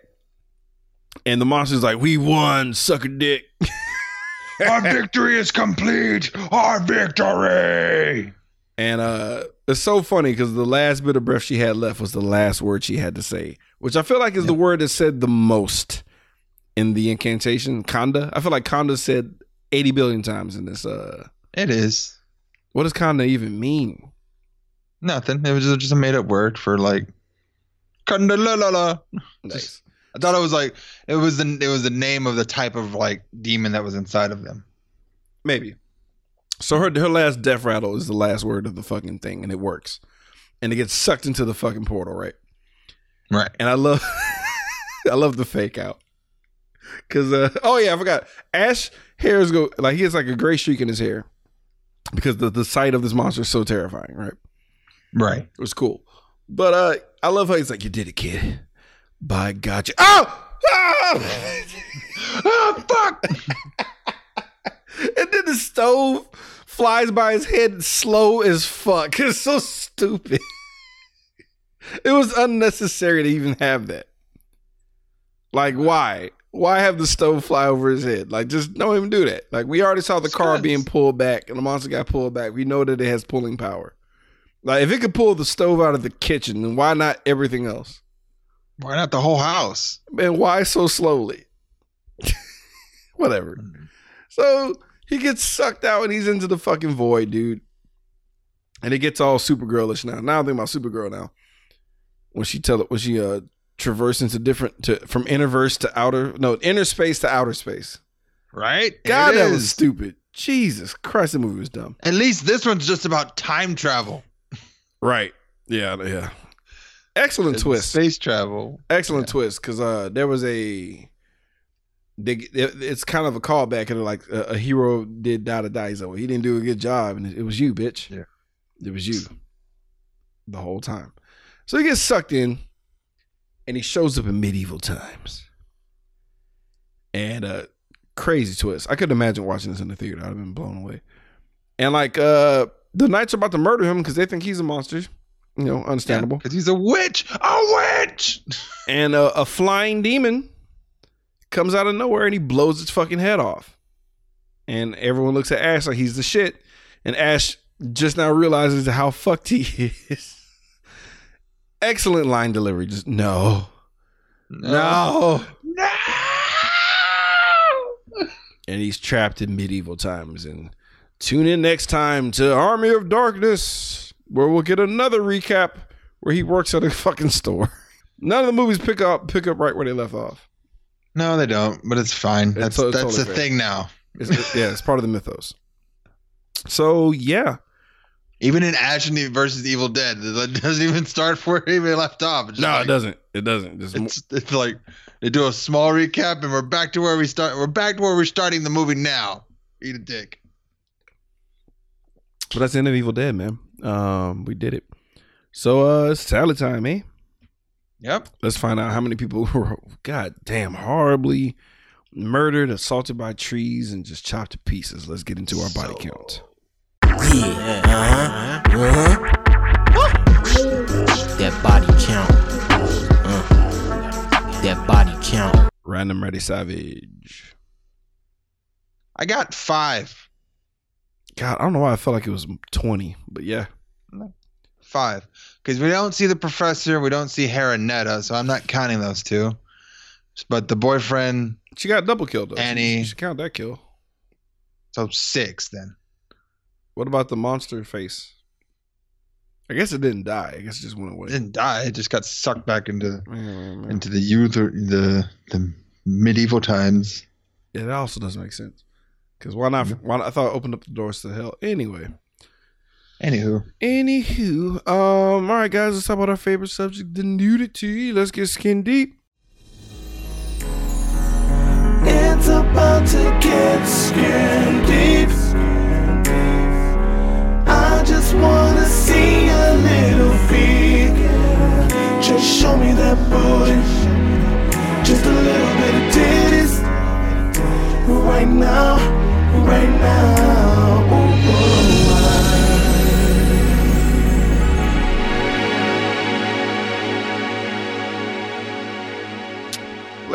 And the monster's like, we won, sucker dick. Our victory is complete. Our victory. And uh, it's so funny because the last bit of breath she had left was the last word she had to say, which I feel like is the word that said the most in the incantation. Conda. I feel like Conda said 80 billion times in this. Uh, It is what does Conda even mean? nothing. It was just, just a made up word for like. Kundalala. Nice. I thought it was like it was the it was the name of the type of like demon that was inside of them. Maybe. So her her last death rattle is the last word of the fucking thing, and it works, and it gets sucked into the fucking portal, right? Right. And I love, I love the fake out, cause uh, oh yeah, I forgot. Ash hairs go like he has like a gray streak in his hair, because the the sight of this monster is so terrifying, right? Right. It was cool, but uh, I love how he's like, "You did it, kid. By gotcha. oh." ah!" oh fuck! and then the stove flies by his head slow as fuck. It's so stupid. it was unnecessary to even have that. Like, why? Why have the stove fly over his head? Like, just don't even do that. Like, we already saw the car being pulled back and the monster got pulled back. We know that it has pulling power. Like, if it could pull the stove out of the kitchen, then why not everything else? Why not the whole house? And why so slowly? Whatever. So he gets sucked out and he's into the fucking void, dude. And it gets all Supergirlish now. Now I think about Supergirl now. When she tell it when she uh traverse into different to from inner verse to outer no inner space to outer space. Right? God, that was stupid. Jesus Christ, the movie was dumb. At least this one's just about time travel. Right. Yeah, yeah. Excellent twist. Space travel. excellent twist because uh there was a they, it's kind of a callback and like a, a hero did die to die so he didn't do a good job and it, it was you bitch Yeah. it was you the whole time so he gets sucked in and he shows up in medieval times and uh crazy twist i couldn't imagine watching this in the theater i'd have been blown away and like uh the knights are about to murder him because they think he's a monster you know understandable Because he's a witch. A witch! and uh, a flying demon comes out of nowhere and he blows its fucking head off. And everyone looks at Ash like he's the shit. And Ash just now realizes how fucked he is. Excellent line delivery. Just no. No. No. And he's trapped in medieval times. And tune in next time to Army of Darkness, where we'll get another recap where he works at a fucking store. None of the movies pick up pick up right where they left off. No, they don't, but it's fine. That's to- that's totally the fair. thing now. It's, it- yeah, it's part of the mythos. So yeah, Even in Ash versus Evil Dead, it doesn't even start where it even left off. No, like- it doesn't. It doesn't. Mo- It's it's like they do a small recap and we're back to where we start. We're back to where we're starting the movie now. Eat a dick. But that's the end of Evil Dead, man. Um, we did it. So uh, it's tally time, eh? Yep. Let's find out how many people were, god damn, horribly murdered, assaulted by trees, and just chopped to pieces. Let's get into our body count. Yeah, uh huh, uh huh. That body count. Uh, that body count. Random Ready Savage. I got five. God, I don't know why I felt like it was 20, but yeah. Five. Because we don't see the professor, we don't see Henrietta, so I'm not counting those two. But the boyfriend, She got double killed, though. Annie. You should count that kill. so six then. What about the monster face? I guess it didn't die. I guess it just went It away. didn't die. It just got sucked back into Yeah, into the youth or the the medieval times. Yeah, that also doesn't make sense. Because why not? Why not? I thought it opened up the doors to hell. Anyway. Anywho, Anywho, um, all right, guys, let's talk about our favorite subject, the nudity. Let's get skin deep. It's about to get skin deep. I just wanna see a little feet. Just show me that booty.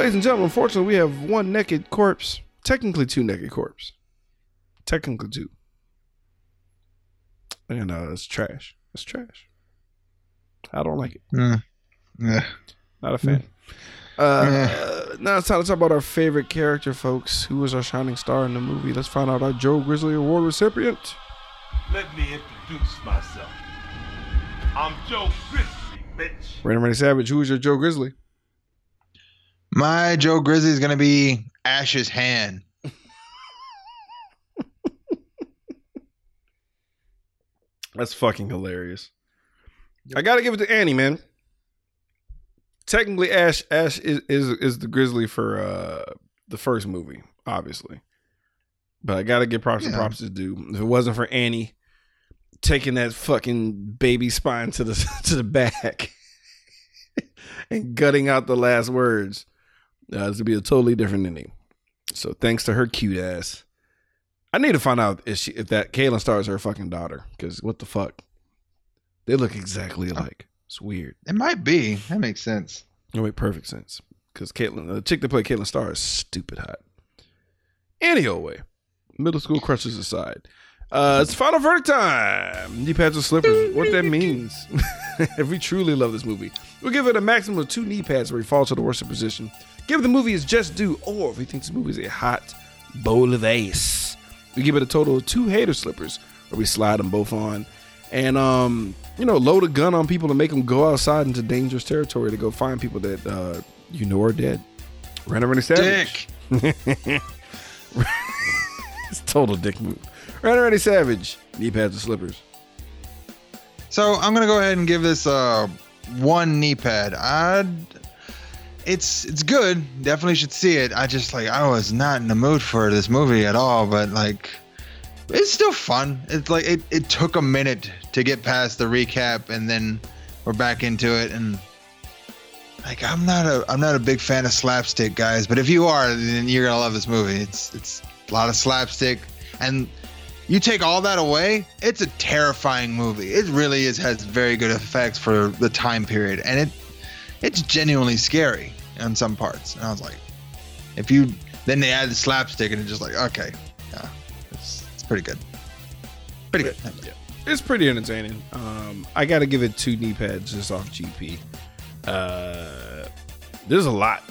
Ladies and gentlemen, unfortunately, we have one naked corpse. Technically, two naked corpses. Technically, two. And uh, it's trash. It's trash. I don't like it. Mm. yeah. Not a fan. Uh, now it's time to talk about our favorite character, folks. Who was our shining star in the movie? Let's find out our Joe Grizzly Award recipient. Let me introduce myself. I'm Joe Grizzly, bitch. Random Ready Savage. Who is your Joe Grizzly? My Joe Grizzly is gonna be Ash's hand. That's fucking hilarious. I gotta give it to Annie, man. Technically, Ash Ash is is, is the Grizzly for uh the first movie, obviously. But I gotta give props to props to do. If it wasn't for Annie taking that fucking baby spine to the to the back and gutting out the last words, uh, this would be a totally different ending. So thanks to her cute ass. I need to find out if she if that Kaylin Star is her fucking daughter. Because what the fuck? They look exactly alike. It's weird. It might be. That makes sense. It make perfect sense. Because Caitlin, the chick that played Caitlin Star is stupid hot. Anyway, middle school crushes aside. Uh, it's final verdict time. Knee pads or slippers. What that means. if we truly love this movie, we'll give it a maximum of two knee pads where he falls to the worst position. Give the movie its just due, or if we think this movie is a hot bowl of ace, we give it a total of two hater slippers where we slide them both on. And um, you know, load a gun on people to make them go outside into dangerous territory to go find people that uh, you know are dead. Random Rennie Savage. Dick. It's total dick move. Random Rennie Savage. Knee pads or slippers. So I'm gonna go ahead and give this uh one knee pad. I it's it's good. Definitely should see it. I just like I was not in the mood for this movie at all, but like it's still fun. It's like it, it took a minute to get past the recap and then we're back into it and like I'm not a I'm not a big fan of slapstick guys, but if you are, then you're gonna love this movie. It's it's a lot of slapstick and you take all that away, it's a terrifying movie. It really is has very good effects for the time period, and it it's genuinely scary in some parts. And I was like, if you then they add the slapstick, and it's just like, okay, yeah, it's, it's pretty good, pretty good. it's pretty entertaining. Um, I got to give it two knee pads just off GP. Uh, there's a lot.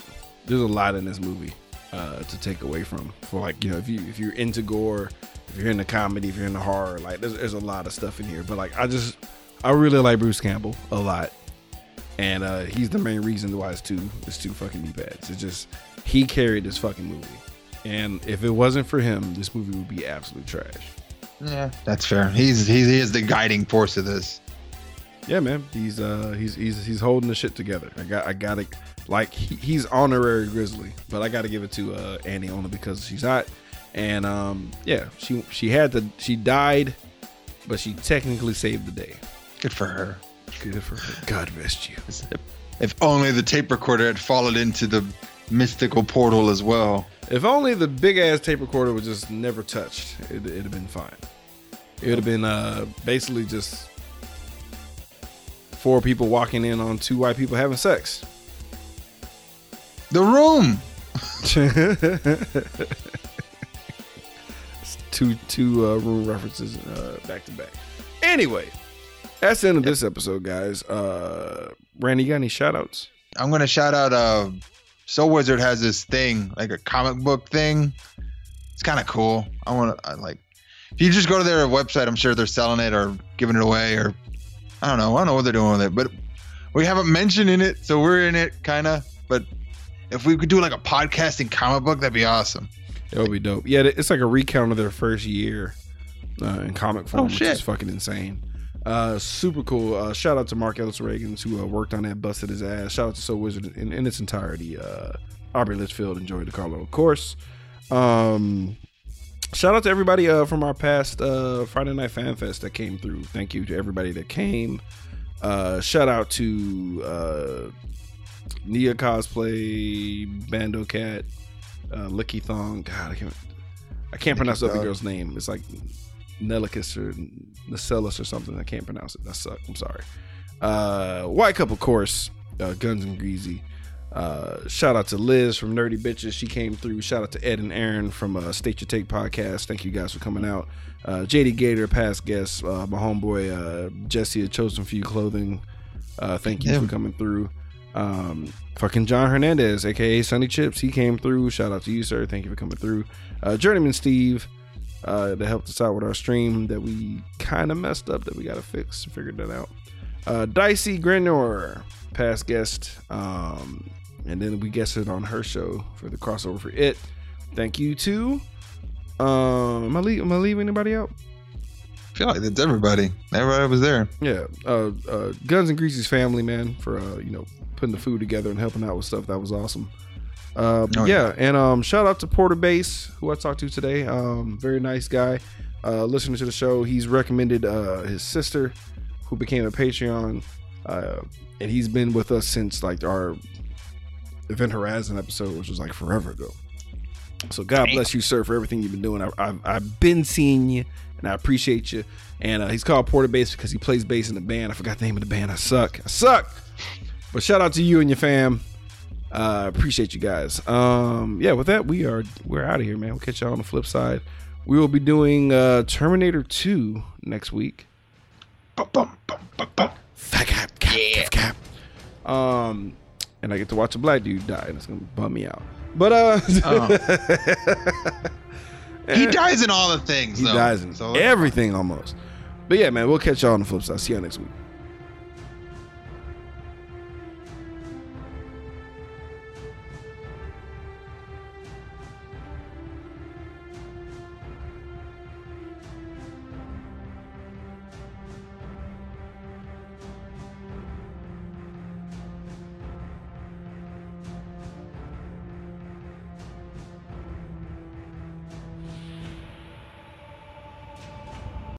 There's a lot in this movie uh, to take away from. For like you know, if you if you're into gore, if you're into comedy, if you're into horror, like there's, there's a lot of stuff in here. But like I just I really like Bruce Campbell a lot, and uh, he's the main reason why it's two it's two fucking knee pads. It's just he carried this fucking movie, and if it wasn't for him, this movie would be absolute trash. Yeah, that's fair. He's he's he is the guiding force of this. Yeah, man. He's uh he's he's he's holding the shit together. I got I got to like he, he's honorary Grizzly, but I got to give it to uh Annie only because she's hot. And um yeah, she she had to she died, but she technically saved the day. Good for her. Good for her. God rest you. If only the tape recorder had fallen into the mystical portal as well. If only the big ass tape recorder was just never touched, it, it'd have been fine. It would have been uh basically just four people walking in on two white people having sex. The room. two two uh, room references uh, back to back. Anyway, that's the end of this episode, guys. Uh, Randy, you got any shout outs? I'm gonna shout out. Uh, Soul Wizard has this thing, like a comic book thing. It's kind of cool. I want to like. If you just go to their website, I'm sure they're selling it or giving it away, or I don't know. I don't know what they're doing with it, but we haven't mentioned in it, so we're in it, kind of. But if we could do like a podcasting comic book, that'd be awesome. It would be dope. Yeah, it's like a recount of their first year uh, in comic form, Oh, which shit. is fucking insane. Uh, super cool. Uh, shout out to Mark Ellis Reagans who uh, worked on that, busted his ass. Shout out to Soul Wizard in, in its entirety. Uh, Aubrey Litchfield and Joey DeCarlo, of course. Um, shout out to everybody uh, from our past uh, Friday Night Fan Fest that came through. Thank you to everybody that came. Uh, shout out to uh, Nia Cosplay, Bando Cat, uh, Licky Thong. God, I can't, I can't pronounce the other girl's name. It's like Nelicus or Nacellus or something. I can't pronounce it. That suck. I'm sorry. Uh, White Cup, of course. Uh, Guns and Greasy. Uh, shout out to Liz from Nerdy Bitches. She came through. Shout out to Ed and Aaron from uh, State Your Take podcast. Thank you guys for coming out. Uh, JD Gator, past guest. Uh, my homeboy uh, Jesse at Chosen Few Clothing. Uh, thank you Yeah. for coming through. Um, fucking John Hernandez, aka Sunny Chips. He came through. Shout out to you, sir. Thank you for coming through. Uh, Journeyman Steve uh, that helped us out with our stream that we kind of messed up that we got to fix. Figured that out. Uh, Dicey Grenor, past guest. Um, and then we guested on her show for the crossover for it. Thank you to. Um, am I, leave, am I leaving anybody out? I feel like that's everybody. Everybody was there. Yeah, uh, uh, Guns and Greasy's family, man, for uh, you know putting the food together and helping out with stuff. That was awesome. Uh, Oh, yeah, and um, shout out to Porter Base, who I talked to today. Um, very nice guy. Uh, listening to the show, he's recommended uh, his sister, who became a Patreon, uh, and he's been with us since like our Event Horizon episode, which was like forever ago. So God bless you, sir, for everything you've been doing. I, I've, I've been seeing you, and I appreciate you. And uh, he's called Porter Bass because he plays bass in the band. I forgot the name of the band. I suck. I suck. But shout out to you and your fam. Uh, appreciate you guys. Um, yeah, with that, we are we're out of here, man. We'll catch y'all on the flip side. We will be doing uh, Terminator 2 next week. Fat cap, cap, cap, cap. Um, and I get to watch a black dude die, and it's gonna bum me out. But uh, He dies in all the things. he though. dies in So- everything almost. But yeah, man, we'll catch y'all on the flip side. See y'all next week.